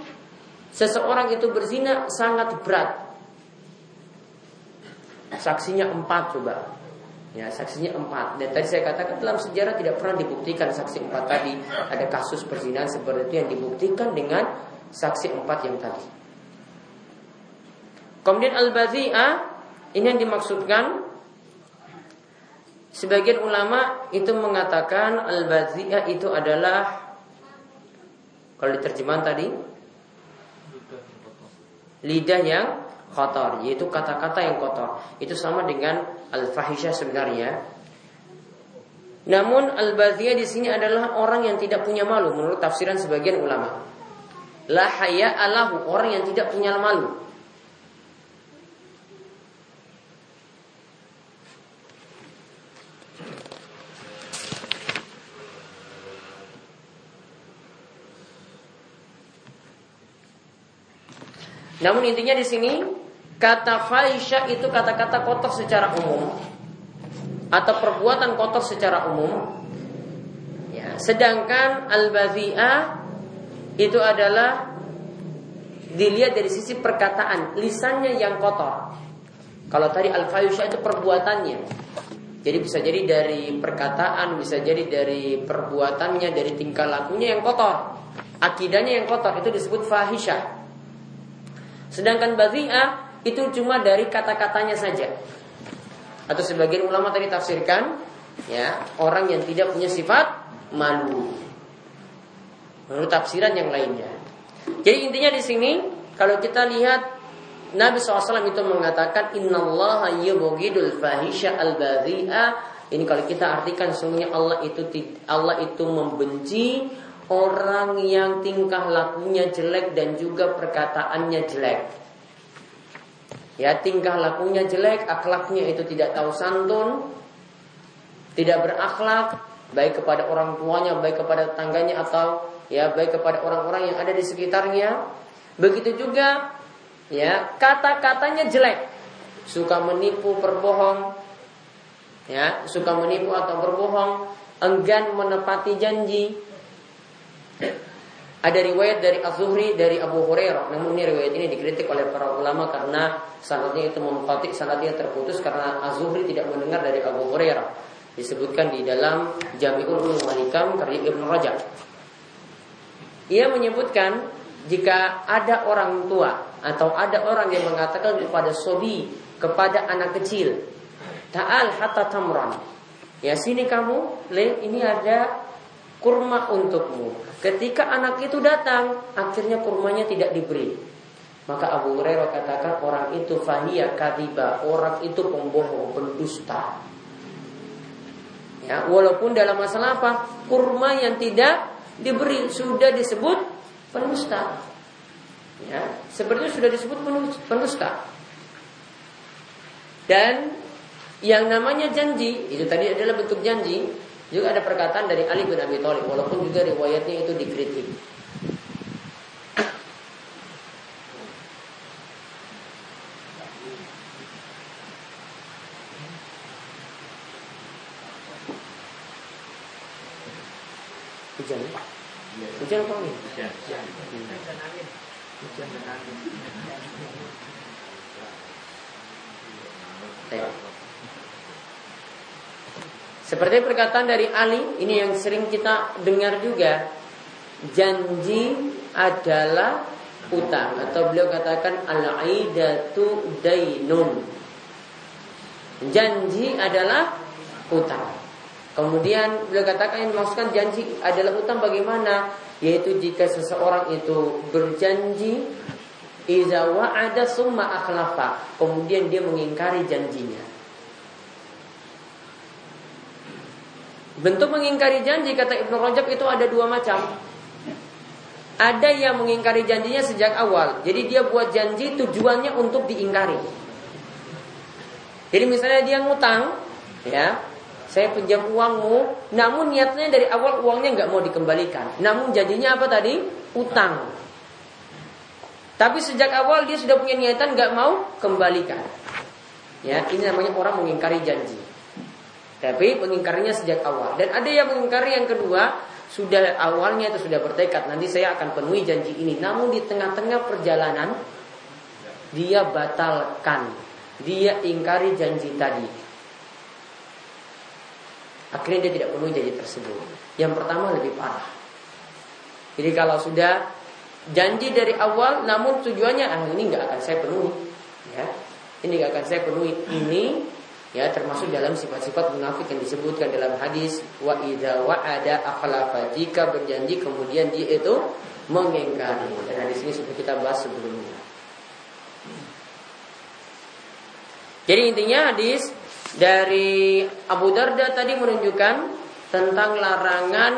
seseorang itu berzina sangat berat saksinya empat coba. Ya saksinya empat. Dan tadi saya katakan dalam sejarah tidak pernah dibuktikan saksi empat tadi. Ada kasus perzinahan seperti itu yang dibuktikan dengan saksi empat yang tadi. Kemudian al-badhi'ah ini yang dimaksudkan sebagian ulama itu mengatakan al-badhi'ah itu adalah kalau diterjemahkan tadi lidah yang kotor yaitu kata-kata yang kotor itu sama dengan al-fahisyah sebenarnya Namun al-badhiyah di sini adalah orang yang tidak punya malu menurut tafsiran sebagian ulama. La haya alahu orang yang tidak punya malu. Namun intinya di sini kata fahisha itu kata-kata kotor secara umum atau perbuatan kotor secara umum. Ya, sedangkan al itu adalah dilihat dari sisi perkataan, lisannya yang kotor. Kalau tadi al itu perbuatannya. Jadi bisa jadi dari perkataan, bisa jadi dari perbuatannya, dari tingkah lakunya yang kotor. Akidahnya yang kotor itu disebut fahisha. Sedangkan badhi'ah itu cuma dari kata-katanya saja. Atau sebagian ulama tadi tafsirkan ya, orang yang tidak punya sifat malu. Menurut tafsiran yang lainnya. Jadi intinya di sini kalau kita lihat Nabi SAW itu mengatakan Innallaha yubghidul fahisha al ini kalau kita artikan semuanya Allah itu Allah itu membenci orang yang tingkah lakunya jelek dan juga perkataannya jelek. Ya, tingkah lakunya jelek, akhlaknya itu tidak tahu santun, tidak berakhlak, baik kepada orang tuanya, baik kepada tangganya atau ya baik kepada orang-orang yang ada di sekitarnya. Begitu juga ya, kata-katanya jelek, suka menipu, berbohong, ya, suka menipu atau berbohong, enggan menepati janji, ada riwayat dari Az-Zuhri dari Abu Hurairah. Namun ini riwayat ini dikritik oleh para ulama karena sanadnya itu memfatik, sanadnya terputus karena Az-Zuhri tidak mendengar dari Abu Hurairah. Disebutkan di dalam Jami'ul Ulum Malikam karya Ibnu Rajab. Ia menyebutkan jika ada orang tua atau ada orang yang mengatakan kepada sobi, kepada anak kecil, Ta'al hatta tamran. Ya sini kamu, ini ada kurma untukmu. Ketika anak itu datang, akhirnya kurmanya tidak diberi. Maka Abu Hurairah katakan orang itu fahiyah kadiba, orang itu pembohong, pendusta. Ya, walaupun dalam masalah apa? Kurma yang tidak diberi sudah disebut pendusta. Ya, seperti sudah disebut pendusta. Dan yang namanya janji, itu tadi adalah bentuk janji, juga ada perkataan dari Ali bin Abi Thalib walaupun juga riwayatnya itu dikritik. Hujan ya? Hujan apa ini? Hujan. Hujan dan angin. Hujan seperti perkataan dari Ali, ini yang sering kita dengar juga. Janji adalah utang atau beliau katakan al-aidatu dainun. Janji adalah utang. Kemudian beliau katakan yang dimaksudkan janji adalah utang bagaimana? Yaitu jika seseorang itu berjanji Iza wa'ada summa akhlafa Kemudian dia mengingkari janjinya Bentuk mengingkari janji kata Ibnu Rajab itu ada dua macam. Ada yang mengingkari janjinya sejak awal. Jadi dia buat janji tujuannya untuk diingkari. Jadi misalnya dia ngutang, ya, saya pinjam uangmu, namun niatnya dari awal uangnya nggak mau dikembalikan. Namun janjinya apa tadi? Utang. Tapi sejak awal dia sudah punya niatan nggak mau kembalikan. Ya, ini namanya orang mengingkari janji. Tapi mengingkarinya sejak awal. Dan ada yang mengingkari yang kedua, sudah awalnya itu sudah bertekad nanti saya akan penuhi janji ini. Namun di tengah-tengah perjalanan dia batalkan, dia ingkari janji tadi. Akhirnya dia tidak penuhi janji tersebut. Yang pertama lebih parah. Jadi kalau sudah janji dari awal, namun tujuannya ah ini nggak akan saya penuhi, ya ini nggak akan saya penuhi. Ini ya termasuk dalam sifat-sifat munafik yang disebutkan dalam hadis wa idza wa'ada akhlafa jika berjanji kemudian dia itu mengingkari. Dan hadis ini sudah kita bahas sebelumnya. Jadi intinya hadis dari Abu Darda tadi menunjukkan tentang larangan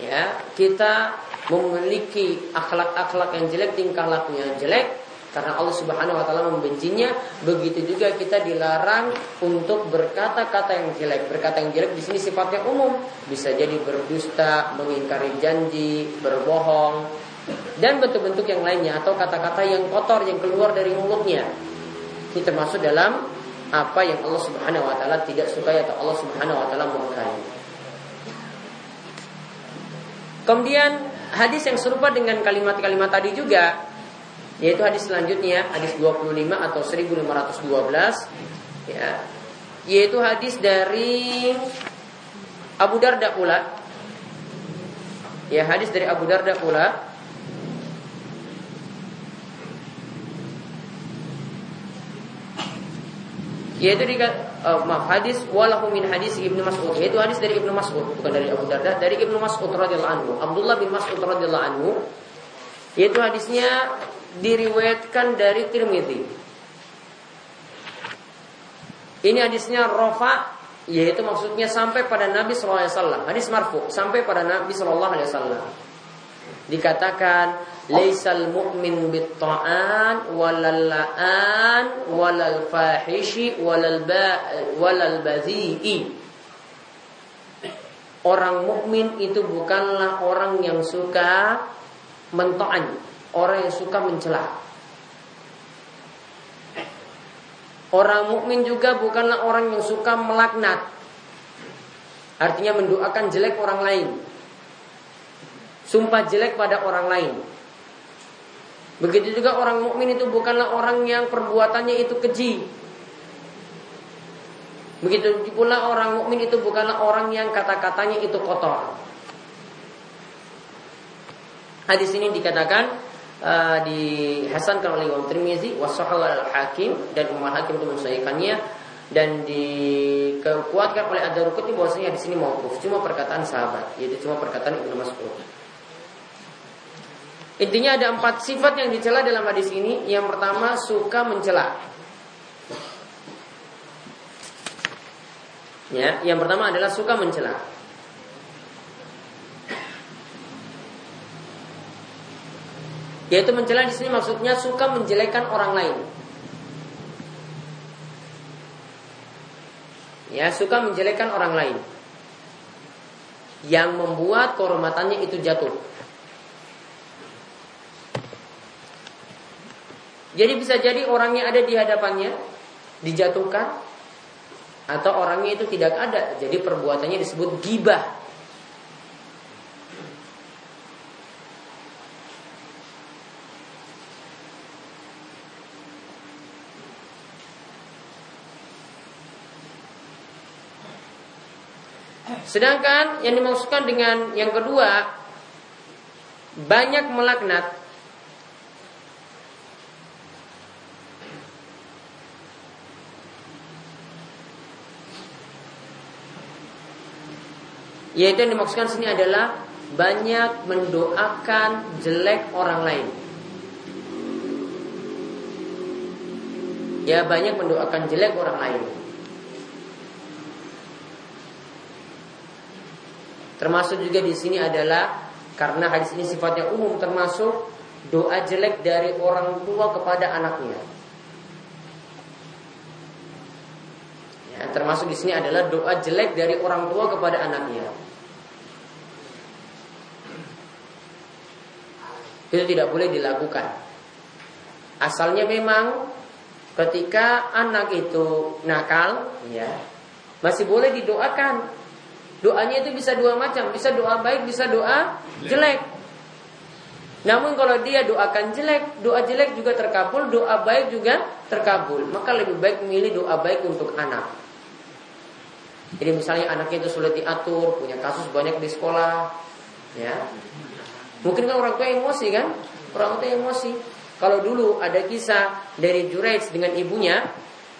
ya kita memiliki akhlak-akhlak yang jelek, tingkah laku yang jelek karena Allah Subhanahu wa taala membencinya, begitu juga kita dilarang untuk berkata-kata yang jelek. Berkata yang jelek di sini sifatnya umum, bisa jadi berdusta, mengingkari janji, berbohong, dan bentuk-bentuk yang lainnya atau kata-kata yang kotor yang keluar dari mulutnya. Ini termasuk dalam apa yang Allah Subhanahu wa taala tidak sukai atau Allah Subhanahu wa taala murkai. Kemudian hadis yang serupa dengan kalimat-kalimat tadi juga yaitu hadis selanjutnya hadis 25 atau 1512 ya. Yaitu hadis dari Abu Darda pula. Ya hadis dari Abu Darda pula. Yaitu di uh, maaf hadis walahu min hadis Ibnu Mas'ud. Yaitu hadis dari Ibnu Mas'ud bukan dari Abu Darda dari Ibnu Mas'ud radhiyallahu anhu. Abdullah bin Mas'ud radhiyallahu anhu. Yaitu hadisnya diriwayatkan dari Tirmidzi. Ini hadisnya rofa yaitu maksudnya sampai pada Nabi SAW. Hadis marfu sampai pada Nabi SAW. Dikatakan laisal mu'min bit ta'an walal walal fahishi walal ba walal badhi'i. Orang mukmin itu bukanlah orang yang suka mento'an orang yang suka mencela. Orang mukmin juga bukanlah orang yang suka melaknat. Artinya mendoakan jelek orang lain. Sumpah jelek pada orang lain. Begitu juga orang mukmin itu bukanlah orang yang perbuatannya itu keji. Begitu pula orang mukmin itu bukanlah orang yang kata-katanya itu kotor. Hadis ini dikatakan uh, dihasankan oleh Imam Tirmizi wasahal al-Hakim dan Imam Hakim itu mensahihkannya dan dikuatkan oleh Ad-Daruqutni bahwasanya di sini mauquf cuma perkataan sahabat yaitu cuma perkataan Ibnu Mas'ud. Intinya ada empat sifat yang dicela dalam hadis ini. Yang pertama suka mencela. Ya, yang pertama adalah suka mencela. Yaitu mencela di sini maksudnya suka menjelekkan orang lain. Ya, suka menjelekkan orang lain. Yang membuat kehormatannya itu jatuh. Jadi bisa jadi orangnya ada di hadapannya dijatuhkan atau orangnya itu tidak ada. Jadi perbuatannya disebut gibah. Sedangkan yang dimaksudkan dengan yang kedua banyak melaknat Yaitu yang dimaksudkan sini adalah banyak mendoakan jelek orang lain. Ya banyak mendoakan jelek orang lain. Termasuk juga di sini adalah karena hadis ini sifatnya umum termasuk doa jelek dari orang tua kepada anaknya. Ya, termasuk di sini adalah doa jelek dari orang tua kepada anaknya. Itu tidak boleh dilakukan. Asalnya memang ketika anak itu nakal, ya masih boleh didoakan Doanya itu bisa dua macam, bisa doa baik, bisa doa jelek. Namun kalau dia doakan jelek, doa jelek juga terkabul, doa baik juga terkabul. Maka lebih baik memilih doa baik untuk anak. Jadi misalnya anaknya itu sulit diatur, punya kasus banyak di sekolah, ya. Mungkin kan orang tua emosi kan? Orang tua emosi. Kalau dulu ada kisah dari Juraj dengan ibunya,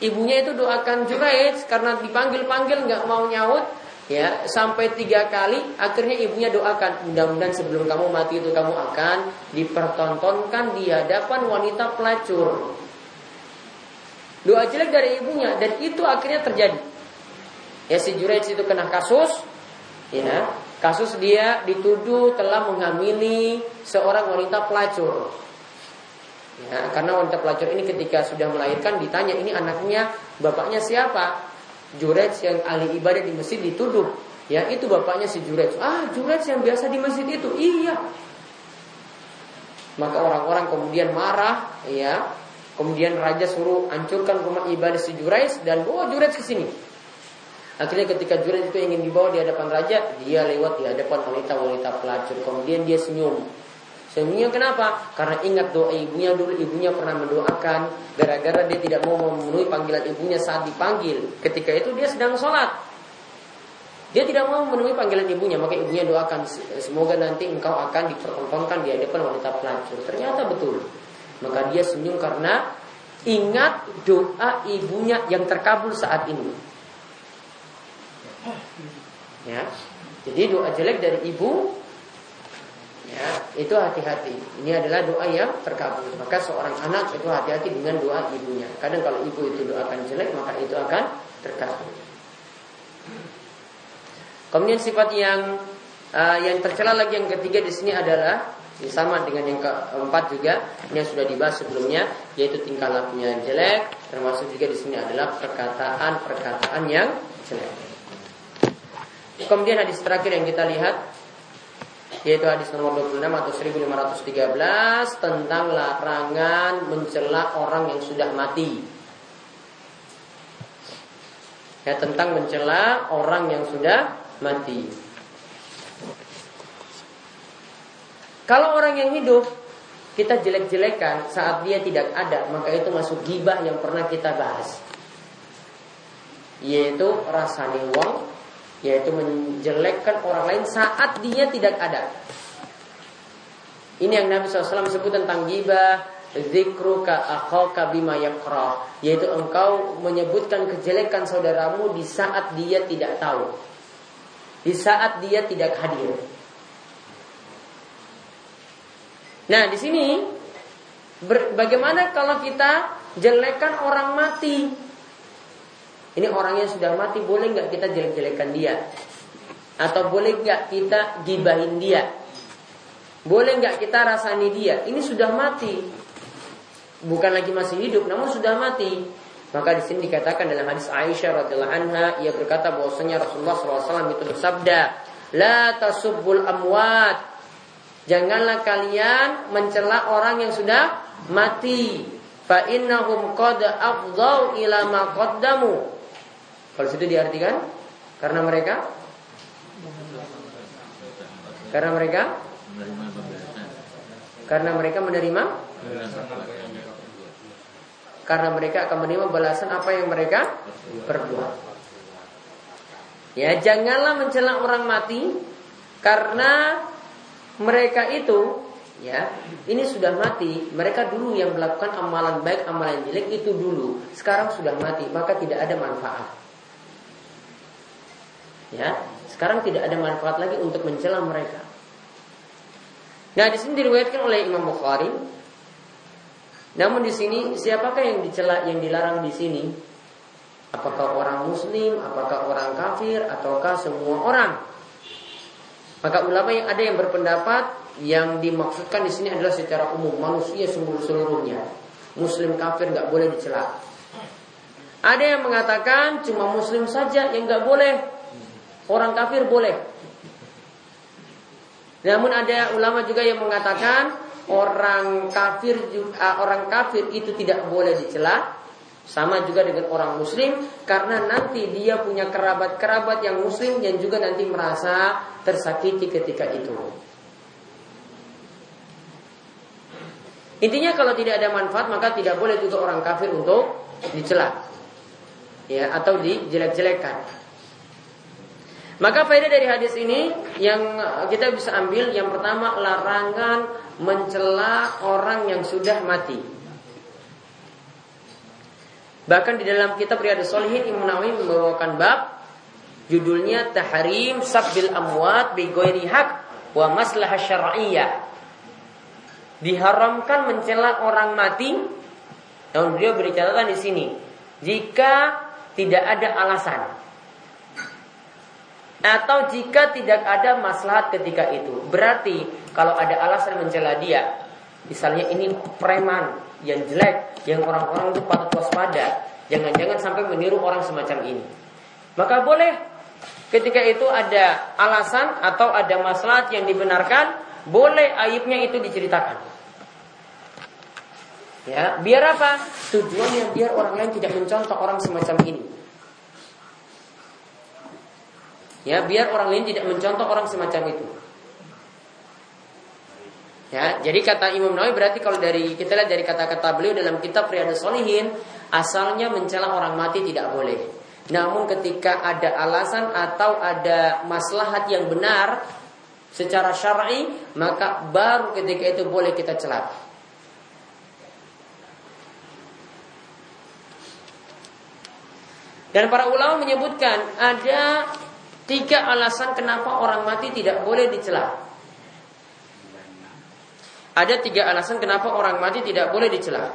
ibunya itu doakan Juraj karena dipanggil-panggil nggak mau nyaut, ya sampai tiga kali akhirnya ibunya doakan mudah-mudahan sebelum kamu mati itu kamu akan dipertontonkan di hadapan wanita pelacur doa jelek dari ibunya dan itu akhirnya terjadi ya si Juraj itu kena kasus Ya, kasus dia dituduh telah menghamili seorang wanita pelacur. Ya, karena wanita pelacur ini ketika sudah melahirkan ditanya ini anaknya bapaknya siapa? Jurej yang ahli ibadah di masjid dituduh. Ya itu bapaknya si Jurej. Ah Jurej yang biasa di masjid itu. Iya. Maka orang-orang kemudian marah. Ya. Kemudian raja suruh hancurkan rumah ibadah si Jurej dan bawa Jurej ke sini. Akhirnya ketika Jurej itu ingin dibawa di hadapan raja, dia lewat di hadapan wanita-wanita pelacur. Kemudian dia senyum. Senyumnya kenapa? Karena ingat doa ibunya dulu ibunya pernah mendoakan gara-gara dia tidak mau memenuhi panggilan ibunya saat dipanggil. Ketika itu dia sedang sholat. Dia tidak mau memenuhi panggilan ibunya, maka ibunya doakan semoga nanti engkau akan dipertontonkan di hadapan wanita pelacur. Ternyata betul. Maka dia senyum karena ingat doa ibunya yang terkabul saat ini. Ya. Jadi doa jelek dari ibu ya, itu hati-hati. Ini adalah doa yang terkabul. Maka seorang anak itu hati-hati dengan doa ibunya. Kadang kalau ibu itu doakan jelek, maka itu akan terkabul. Kemudian sifat yang uh, yang tercela lagi yang ketiga di sini adalah sama dengan yang keempat juga yang sudah dibahas sebelumnya yaitu tingkah lakunya jelek termasuk juga di sini adalah perkataan-perkataan yang jelek. Kemudian hadis terakhir yang kita lihat yaitu hadis nomor 26 atau 1513 tentang larangan mencela orang yang sudah mati. Ya, tentang mencela orang yang sudah mati. Kalau orang yang hidup kita jelek-jelekan saat dia tidak ada, maka itu masuk gibah yang pernah kita bahas. Yaitu rasa wong yaitu menjelekkan orang lain saat dia tidak ada. Ini yang Nabi SAW sebut tentang gibah, zikruka akhaka bima yakrah, yaitu engkau menyebutkan kejelekan saudaramu di saat dia tidak tahu. Di saat dia tidak hadir. Nah, di sini bagaimana kalau kita jelekkan orang mati? Ini orangnya sudah mati, boleh nggak kita jelek-jelekan dia? Atau boleh nggak kita gibahin dia? Boleh nggak kita rasani dia? Ini sudah mati, bukan lagi masih hidup, namun sudah mati. Maka di sini dikatakan dalam hadis Aisyah radhiallahu anha, ia berkata bahwasanya Rasulullah SAW itu bersabda, La tasubbul amwat. Janganlah kalian mencela orang yang sudah mati. Fa innahum qad afdhau ila ma qaddamu. Kalau situ diartikan karena mereka karena mereka karena mereka menerima karena mereka akan menerima balasan apa yang mereka perbuat. Ya, janganlah mencela orang mati karena mereka itu ya, ini sudah mati, mereka dulu yang melakukan amalan baik, amalan jelek itu dulu, sekarang sudah mati, maka tidak ada manfaat. Ya, sekarang tidak ada manfaat lagi untuk mencela mereka. Nah, di sini diriwayatkan oleh Imam Bukhari. Namun di sini siapakah yang dicela yang dilarang di sini? Apakah orang muslim, apakah orang kafir, ataukah semua orang? Maka ulama yang ada yang berpendapat yang dimaksudkan di sini adalah secara umum manusia seluruh seluruhnya. Muslim kafir nggak boleh dicela. Ada yang mengatakan cuma muslim saja yang nggak boleh Orang kafir boleh. Namun ada ulama juga yang mengatakan orang kafir juga, orang kafir itu tidak boleh dicela sama juga dengan orang muslim karena nanti dia punya kerabat-kerabat yang muslim yang juga nanti merasa tersakiti ketika itu. Intinya kalau tidak ada manfaat maka tidak boleh juga orang kafir untuk dicela. Ya, atau dijelek-jelekan. Maka faedah dari hadis ini yang kita bisa ambil yang pertama larangan mencela orang yang sudah mati. Bahkan di dalam kitab Riyadhus Shalihin Imam Nawawi membawakan bab judulnya Tahrim Sabbil Amwat bi ghairi haq wa maslahah syar'iyyah. Diharamkan mencela orang mati. Namun beliau beri catatan di sini, jika tidak ada alasan atau jika tidak ada maslahat ketika itu. Berarti kalau ada alasan mencela dia, misalnya ini preman yang jelek, yang orang-orang itu patut waspada, jangan-jangan sampai meniru orang semacam ini. Maka boleh ketika itu ada alasan atau ada maslahat yang dibenarkan, boleh aibnya itu diceritakan. Ya, biar apa? Tujuannya biar orang lain tidak mencontoh orang semacam ini. Ya, biar orang lain tidak mencontoh orang semacam itu. Ya, jadi kata Imam Nawawi berarti kalau dari kita lihat dari kata-kata beliau dalam kitab Riyadhus Shalihin, asalnya mencela orang mati tidak boleh. Namun ketika ada alasan atau ada maslahat yang benar secara syar'i, maka baru ketika itu boleh kita celah. Dan para ulama menyebutkan ada Tiga alasan kenapa orang mati tidak boleh dicela. Ada tiga alasan kenapa orang mati tidak boleh dicela.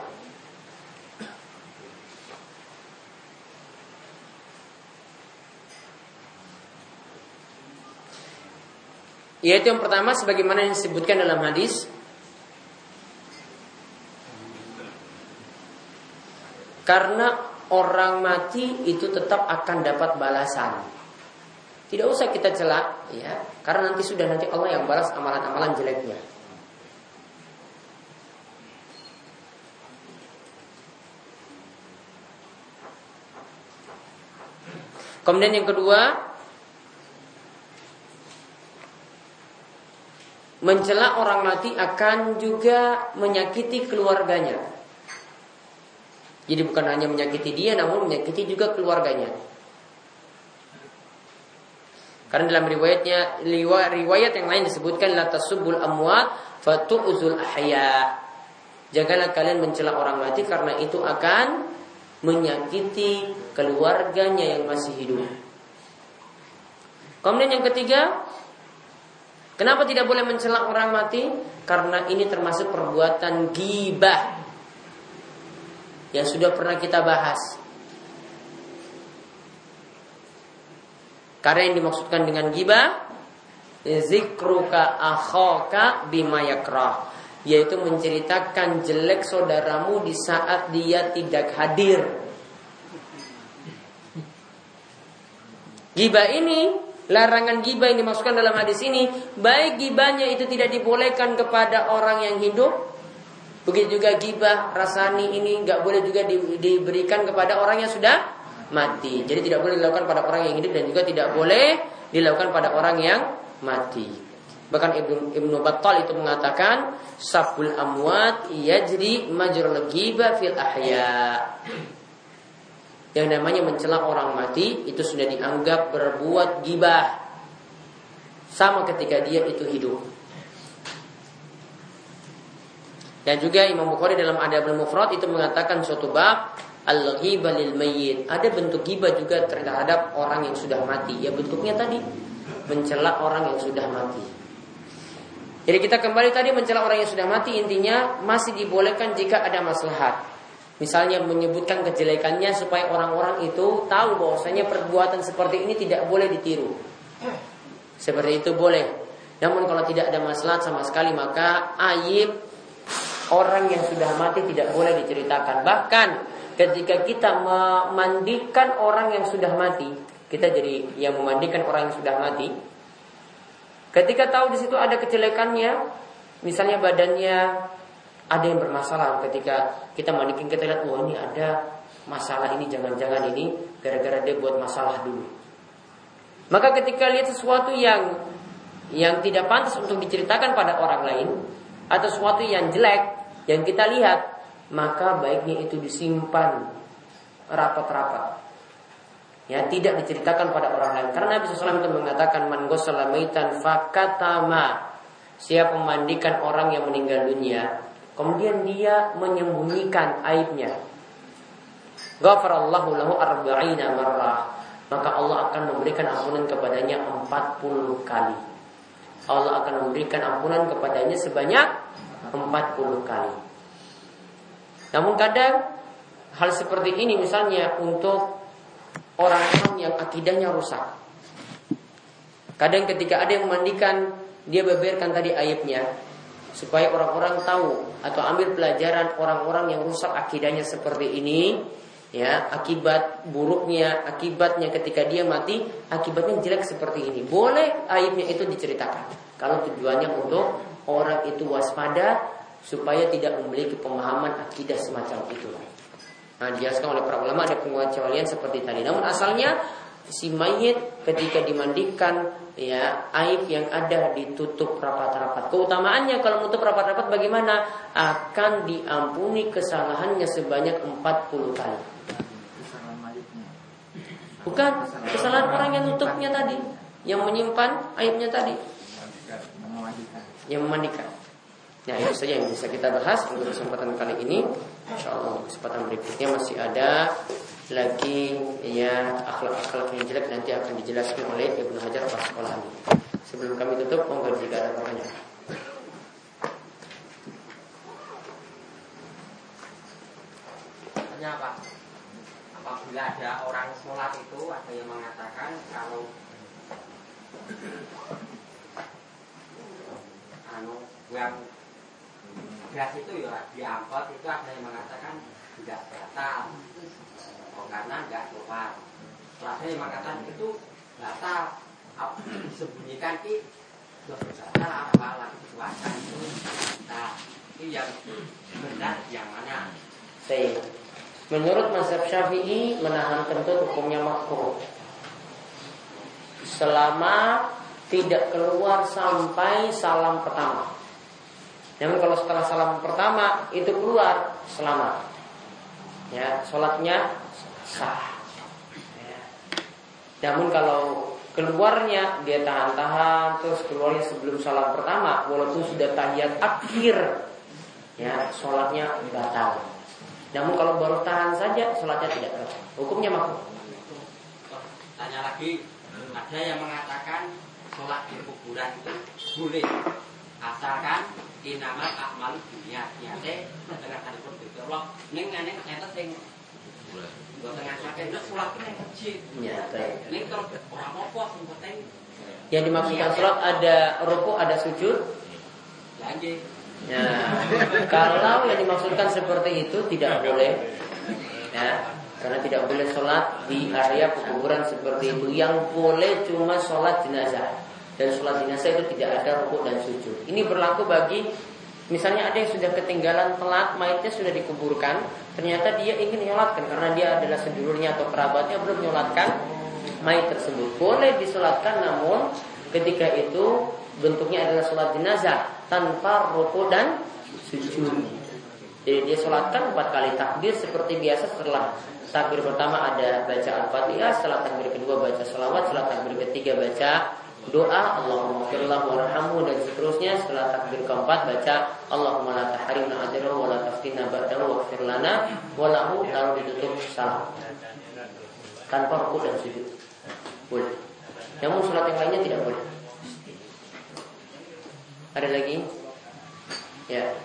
Yaitu yang pertama sebagaimana yang disebutkan dalam hadis Karena orang mati itu tetap akan dapat balasan tidak usah kita celak ya, karena nanti sudah nanti Allah yang balas amalan-amalan jeleknya. Kemudian yang kedua, mencela orang mati akan juga menyakiti keluarganya. Jadi bukan hanya menyakiti dia, namun menyakiti juga keluarganya. Karena dalam riwayatnya riwayat yang lain disebutkan la tasubul amwat fatu'zul ahya. Janganlah kalian mencela orang mati karena itu akan menyakiti keluarganya yang masih hidup. Kemudian yang ketiga, kenapa tidak boleh mencela orang mati? Karena ini termasuk perbuatan gibah yang sudah pernah kita bahas. Karena yang dimaksudkan dengan gibah zikruka akhaka bima yakrah yaitu menceritakan jelek saudaramu di saat dia tidak hadir. Gibah ini larangan gibah yang dimaksudkan dalam hadis ini baik gibahnya itu tidak dibolehkan kepada orang yang hidup begitu juga gibah rasani ini nggak boleh juga di, diberikan kepada orang yang sudah mati. Jadi tidak boleh dilakukan pada orang yang hidup dan juga tidak boleh dilakukan pada orang yang mati. Bahkan Ibnu Ibnu Battal itu mengatakan sabul amwat yajri majrul ghibah fil ahya. Yang namanya mencela orang mati itu sudah dianggap berbuat gibah sama ketika dia itu hidup. Dan juga Imam Bukhari dalam Adabul Mufrad itu mengatakan suatu bab al-ghibah lil. Ada bentuk ghibah juga terhadap orang yang sudah mati. Ya bentuknya tadi mencela orang yang sudah mati. Jadi kita kembali tadi mencela orang yang sudah mati intinya masih dibolehkan jika ada maslahat. Misalnya menyebutkan kejelekannya supaya orang-orang itu tahu bahwasanya perbuatan seperti ini tidak boleh ditiru. Seperti itu boleh. Namun kalau tidak ada maslahat sama sekali maka aib orang yang sudah mati tidak boleh diceritakan. Bahkan ketika kita memandikan orang yang sudah mati, kita jadi yang memandikan orang yang sudah mati. Ketika tahu di situ ada kejelekannya, misalnya badannya ada yang bermasalah ketika kita mandikan kita lihat oh ini ada masalah ini jangan-jangan ini gara-gara dia buat masalah dulu. Maka ketika lihat sesuatu yang yang tidak pantas untuk diceritakan pada orang lain atau sesuatu yang jelek yang kita lihat maka baiknya itu disimpan rapat-rapat. Ya, tidak diceritakan pada orang lain. Karena Nabi SAW itu mengatakan man maitan fakatama. Siapa memandikan orang yang meninggal dunia, kemudian dia menyembunyikan aibnya. Ghafarallahu lahu arba'ina marrah. Maka Allah akan memberikan ampunan kepadanya 40 kali. Allah akan memberikan ampunan kepadanya sebanyak 40 kali. Namun kadang hal seperti ini misalnya untuk orang-orang yang akidahnya rusak. Kadang ketika ada yang memandikan, dia beberkan tadi aibnya supaya orang-orang tahu atau ambil pelajaran orang-orang yang rusak akidahnya seperti ini ya akibat buruknya akibatnya ketika dia mati akibatnya jelek seperti ini boleh aibnya itu diceritakan kalau tujuannya untuk orang itu waspada supaya tidak memiliki pemahaman akidah semacam itu nah dijelaskan oleh para ulama ada pengecualian seperti tadi namun asalnya si mayit ketika dimandikan ya aib yang ada ditutup rapat-rapat. Keutamaannya kalau menutup rapat-rapat bagaimana? Akan diampuni kesalahannya sebanyak 40 kali. Bukan kesalahan orang yang nutupnya tadi, yang menyimpan aibnya tadi. Yang memandikan. Nah itu saja yang bisa kita bahas untuk kesempatan kali ini. Insya Allah kesempatan berikutnya masih ada lagi ya akhlak-akhlak yang jelek nanti akan dijelaskan oleh Ibnu Hajar Asqalani. Sebelum kami tutup, monggo jika ada pertanyaan. Tanya apa? Apabila ada orang sholat itu ada yang mengatakan kalau anu yang gas itu ya diangkut itu ada yang mengatakan tidak batal. Oh, karena nggak keluar Setelah yang mengatakan itu batal disembunyikan batal apa lagi dikeluarkan itu nah itu yang benar yang mana? Saya Menurut mazhab Syafi'i menahan kentut hukumnya makruh. Selama tidak keluar sampai salam pertama. Namun kalau setelah salam pertama itu keluar selamat. Ya, sholatnya sah. Ya. Namun kalau keluarnya dia tahan-tahan terus keluarnya sebelum salam pertama walaupun sudah tahiyat akhir ya sholatnya batal namun kalau baru tahan saja sholatnya tidak batal hukumnya makruh tanya lagi ada yang mengatakan sholat di kuburan itu boleh asalkan inamal akmal dunia. Nyate pun itu Allah neng neng nyata sing yang kecil ya baik neng kalau orang apa sing penting? Yang dimaksudkan sholat ada ruku ada sujud? Ya, kalau yang dimaksudkan seperti itu tidak boleh, ya, karena tidak boleh sholat di area kuburan seperti itu. Yang boleh cuma sholat jenazah dan sholat jenazah itu tidak ada rukuk dan sujud. Ini berlaku bagi misalnya ada yang sudah ketinggalan telat, mayatnya sudah dikuburkan, ternyata dia ingin nyolatkan karena dia adalah sedulurnya atau kerabatnya belum nyolatkan mayat tersebut. Boleh disolatkan, namun ketika itu bentuknya adalah sholat jenazah tanpa ruku dan sujud. Jadi dia sholatkan empat kali takbir seperti biasa setelah takbir pertama ada baca al-fatihah, setelah takbir kedua baca sholawat, setelah takbir ketiga baca doa Allahumma firlah warhamhu dan seterusnya setelah takbir keempat baca Allahumma la tahrimna ajrahu wa la taftina ba'dahu wa lana wa lahu lalu ditutup salam tanpa ruku dan sujud boleh namun sholat yang lainnya tidak boleh ada lagi? Ya.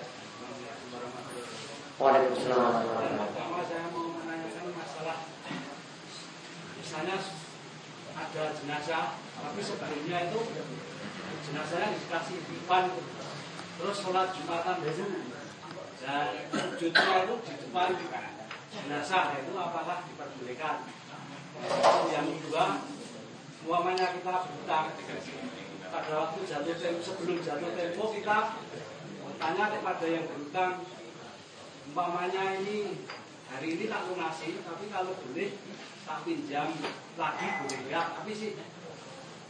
Waalaikumsalam. Menanyakan masalah misalnya ada jenazah, tapi sebelumnya itu jenazahnya dikasih dipan. Terus sholat jumatan dulu. Dan wujudnya itu di depan jenazah itu apakah diperbolehkan? Yang kedua, uamanya kita berhutang pada waktu jatuh tempo sebelum jatuh tempo kita tanya kepada yang berutang umpamanya ini hari ini tak lunasi tapi kalau boleh tak pinjam lagi boleh ya. Tapi sih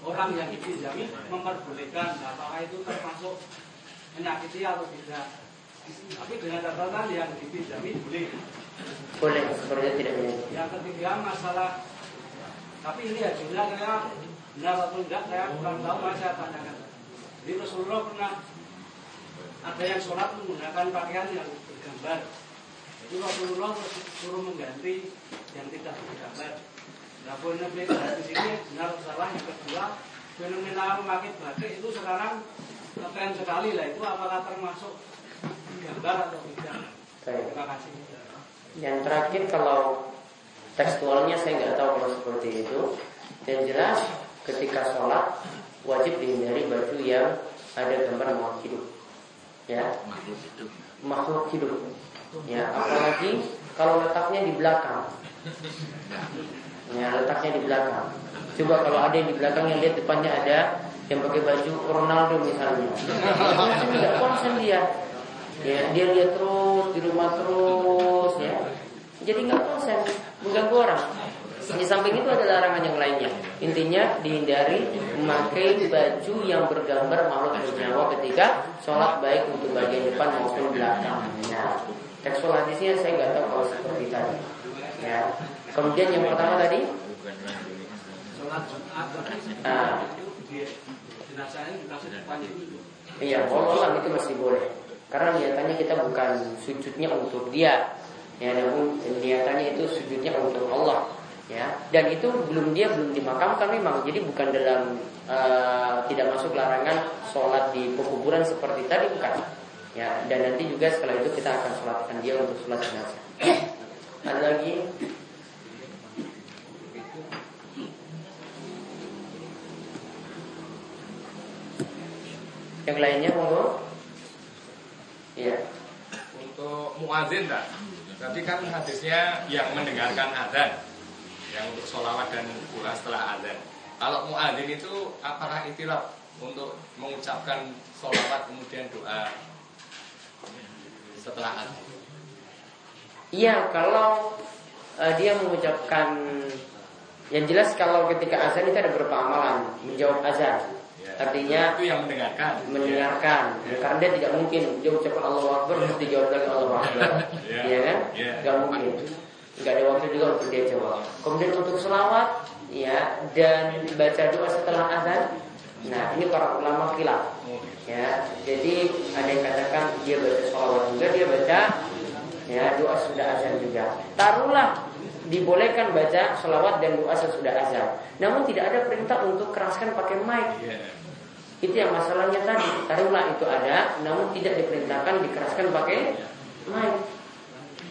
orang yang dipinjami memperbolehkan apakah itu termasuk menyakiti atau tidak. Tapi dengan catatan yang dipinjami boleh. Boleh sebenarnya tidak boleh? Yang ketiga masalah tapi ini ya jumlahnya benar atau enggak saya kurang tahu mas saya tanyakan. Jadi Rasulullah pernah ada yang sholat menggunakan pakaian yang bergambar. Jadi Rasulullah suruh mengganti yang tidak bergambar Nah, Nabi di sini benar salah yang kedua fenomena memakai batik itu sekarang keren sekali lah itu apakah termasuk gambar atau tidak? Terima kasih. Yang terakhir kalau tekstualnya saya nggak tahu kalau seperti itu. Yang jelas ketika sholat wajib dihindari baju yang ada gambar makhluk hidup. Ya, makhluk itu makhluk hidup. Ya, apalagi kalau letaknya di belakang. Ya, letaknya di belakang. Coba kalau ada yang di belakang yang lihat depannya ada yang pakai baju Ronaldo misalnya. Tidak konsen dia. Ya, dia lihat terus di rumah terus ya. Jadi nggak konsen, mengganggu orang. Di samping itu ada larangan yang lainnya. Intinya dihindari memakai baju yang bergambar makhluk bernyawa ketika sholat baik untuk bagian depan maupun belakang. Ya. Tekstual hadisnya saya nggak tahu kalau seperti tadi. Ya. Kemudian yang pertama tadi, Ah. itu. iya, wallahualam itu masih boleh. Karena niatannya kita bukan sujudnya untuk dia, ya, namun niatannya itu sujudnya untuk Allah, ya. Dan itu belum dia belum dimakamkan memang, jadi bukan dalam eh, tidak masuk larangan sholat di pekuburan seperti tadi bukan. Ya, dan nanti juga setelah itu kita akan sholatkan dia untuk sholat jenazah. Ada lagi? Yang lainnya monggo? Iya. Untuk muadzin tak? Tadi kan hadisnya yang mendengarkan azan Yang untuk sholawat dan doa setelah azan Kalau muadzin itu apakah itilaf Untuk mengucapkan sholawat kemudian doa Setelah azan Iya, kalau eh, dia mengucapkan yang jelas kalau ketika azan itu ada beberapa amalan menjawab azan. Ya. Artinya Itu yang mendengarkan. mendengarkan. Ya. karena dia tidak mungkin. Dia ucapkan Allah Akbar terus dijawab lagi Allah Akbar. [laughs] Ya. Iya kan? Ya. nggak mungkin. Nggak ada waktu juga untuk dia jawab. Kemudian untuk selawat ya dan baca doa setelah azan nah ini para ulama khilaf. Oh, ya jadi ada yang katakan dia baca selawat juga dia baca ya doa sudah azan juga. Taruhlah dibolehkan baca selawat dan doa sesudah azan. Namun tidak ada perintah untuk keraskan pakai mic. Iya. Itu yang masalahnya tadi. Taruhlah itu ada, namun tidak diperintahkan dikeraskan pakai mic.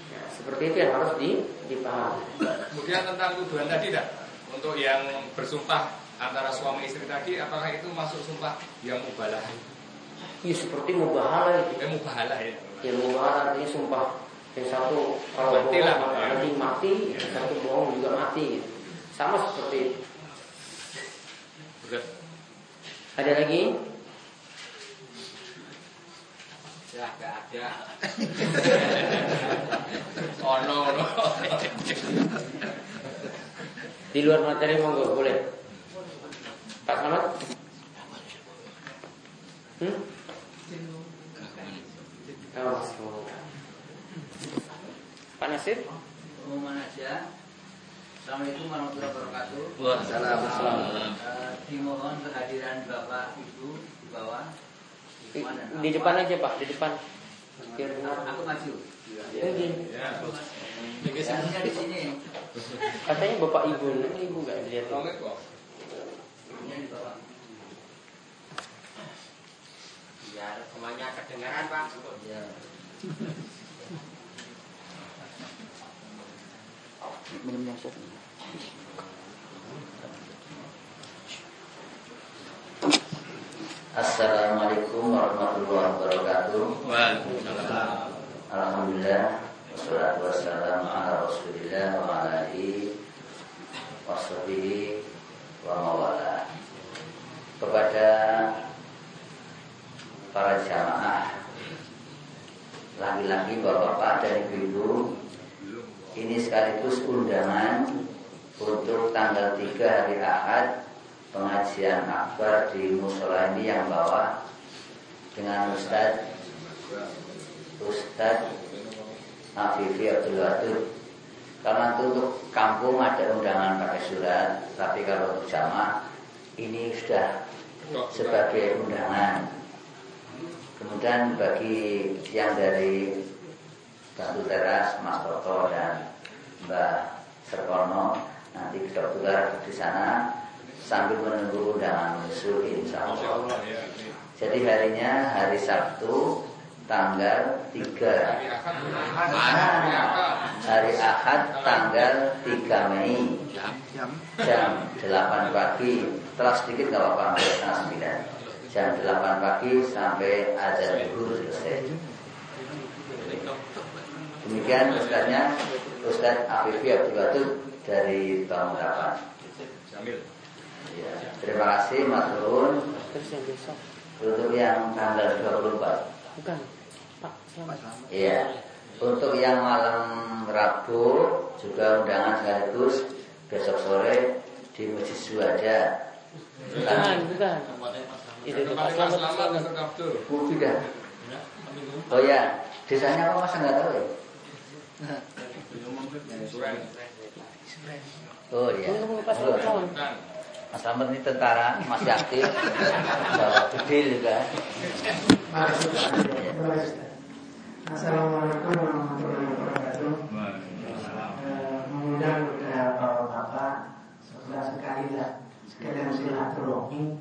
Ya, seperti itu yang harus di, dipahami. Kemudian tentang tuduhan tadi tak? Untuk yang bersumpah antara suami istri tadi Apakah itu masuk sumpah yang mubalah? Ya seperti mubahala itu. Eh mubalah ya Yang mubahala artinya sumpah. Yang satu kalau Mati bohong lah, ya. nanti mati, yang satu bohong juga mati. Sama seperti itu. Berat Ada lagi? Ya, gak ada. [laughs] Oh no, no. Di luar materi monggo boleh. Pak Samad? Hmm? Oh. Pak Nasir? Pengumuman aja. Assalamualaikum warahmatullahi wabarakatuh. Waalaikumsalam. Eh, dimohon kehadiran Bapak Ibu di bawah. Di, di depan aja Pak, di depan. Aku maju. Ini. Ya. Harusnya di sini. Katanya Bapak Ibu, ini Ibu dilihat. Di bawah. Biar semuanya kedengaran, Pak. Ya. Minum yang soft. Assalamualaikum warahmatullahi wabarakatuh. Waalaikumsalam. Alhamdulillah wassalatu wassalamu ala Rasulillah wa ala alihi wa sahbihi wa mawala. Kepada para jamaah laki-laki, bapak-bapak dan ibu-ibu ini sekaligus undangan untuk tanggal 3 hari Ahad pengajian akbar di musola ini yang bawah dengan Ustadz Ustadz Afifi Abdul Wadud. Karena untuk kampung ada undangan pakai surat tapi kalau untuk jamaah ini sudah sebagai undangan. Kemudian bagi yang dari Batu Teras Mas Toto dan Mbak Serkono nanti kedokteran di sana sambil menunggu undangan menyusul insya Allah. Ya. Jadi harinya hari Sabtu tanggal 3 Hari Ahad. Ah, tanggal 3 Mei. Jam. 8 pagi. Telah sedikit nggak apa-apa sampai setengah 9 jam 8 pagi sampai azan zuhur selesai. Demikian Ustaznya Ustaz Afifi Abdul dari Bangkapan Jamil. ya, terima kasih Mas Run Terus yang besok untuk yang tanggal 24 bukan Pak selamat. Iya. Untuk yang malam Rabu juga undangan sekaligus besok sore di Masjid Suwaja. Bukan, bukan. Itu itu Pak selamat. Selamat selamat. Dr. Abdul. Oh, sudah. Oh ya, desanya apa masa nggak tahu ya? [laughs] Suren. Oh iya. Selamat. Bukan. Mas Slamet ini tentara, masih aktif. Bawa bedil juga. Assalamualaikum warahmatullahi wabarakatuh. Eh, Mengundang kepada bapak-bapak, saudara sekali lah, sekalian silaturahmi.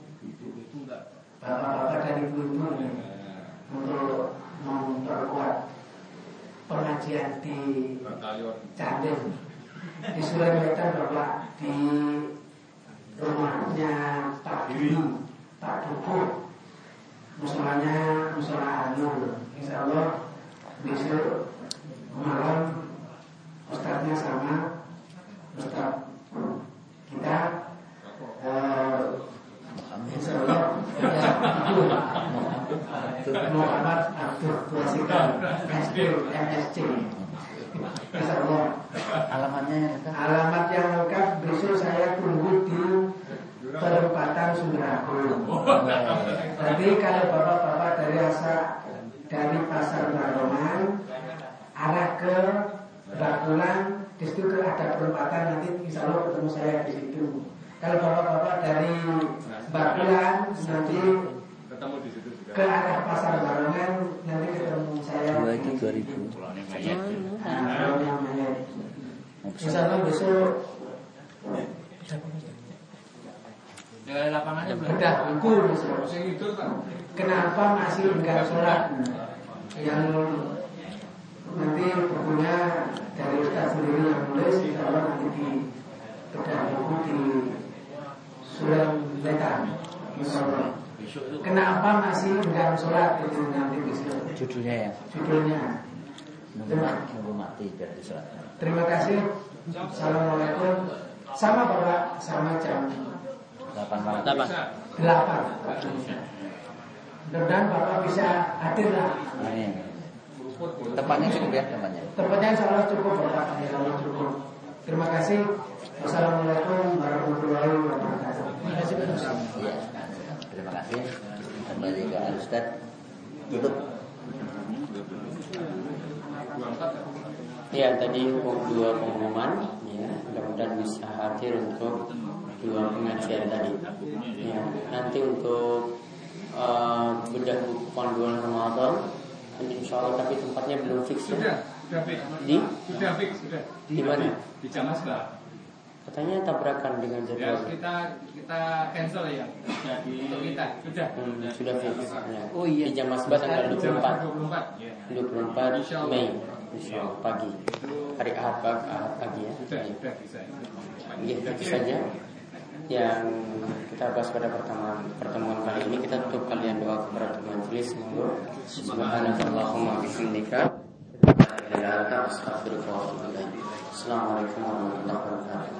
Bapak-bapak dan ibu-ibu ini untuk memperkuat pengajian di. Candem di Sulawesi Bapak di rumahnya Pak Giri, Pak Dukuh, musolanya musola Anur. Insya Allah besok malam Ustadznya sama Ustadz kita eh, Ya, SD Insya Alamatnya. Alamat yang lengkap besok saya tunggu di perempatan Sundrago. Nanti kalau bapak-bapak dari asa dari pasar Barongan arah ke Bakulan, di situ ada perempatan nanti insya Allah ketemu saya di situ. Kalau bapak-bapak dari Bakulan nanti Ketemu di situ juga. ke arah pasar Barongan nanti ketemu saya. Dua itu 2000. Nah, kalau namanya Insya Allah besok Dari lapangannya belum. Udah itu Pak. Kenapa masih enggak sholat? Yang nanti bukunya dari Ustaz sendiri yang nulis Allah nanti di bedah buku di Letan Insya Allah. Kenapa masih enggak sholat itu nanti besok Judulnya ya. judulnya. Nunggu, mati biar disolatkan. Terima kasih. Assalamualaikum. Sama Bapak, sama jam 8 malam. Delapan. delapan. Mudah-mudahan Bapak bisa hadir lah. Amin. Tempatnya cukup ya tempatnya. Tempatnya insya Allah cukup Bapak, insya Allah cukup. Terima kasih. Wassalamualaikum warahmatullahi wabarakatuh. Iya. Terima kasih. Kembali ke Al Ustaz. Tutup. Ya tadi hukum dua pengumuman ya mudah-mudahan bisa hadir untuk dua pengajian tadi. Ya nanti untuk eh, bedah buku panduan Ramadan insya Allah tapi tempatnya belum fix Sudah, ya. sudah fix. Di Sudah fix, sudah. di mana? Di Jamasba. Katanya tabrakan dengan Ya, jadwal. kita kita cancel ya. Jadi untuk kita sudah. Hmm, sudah fix. Ya. Oh, iya. Di jam Masbah tanggal 24 24. Ya. 24 Insya Allah. Mei Insya Allah pagi Hari Ahad pagi, Ahad pagi ya Sudah, sudah bisa. Ya, itu saja yang kita bahas pada pertemuan pertemuan kali ini kita tutup kalian doa kepada majelis monggo subhanakallahumma bihamdika. Assalamualaikum warahmatullahi wabarakatuh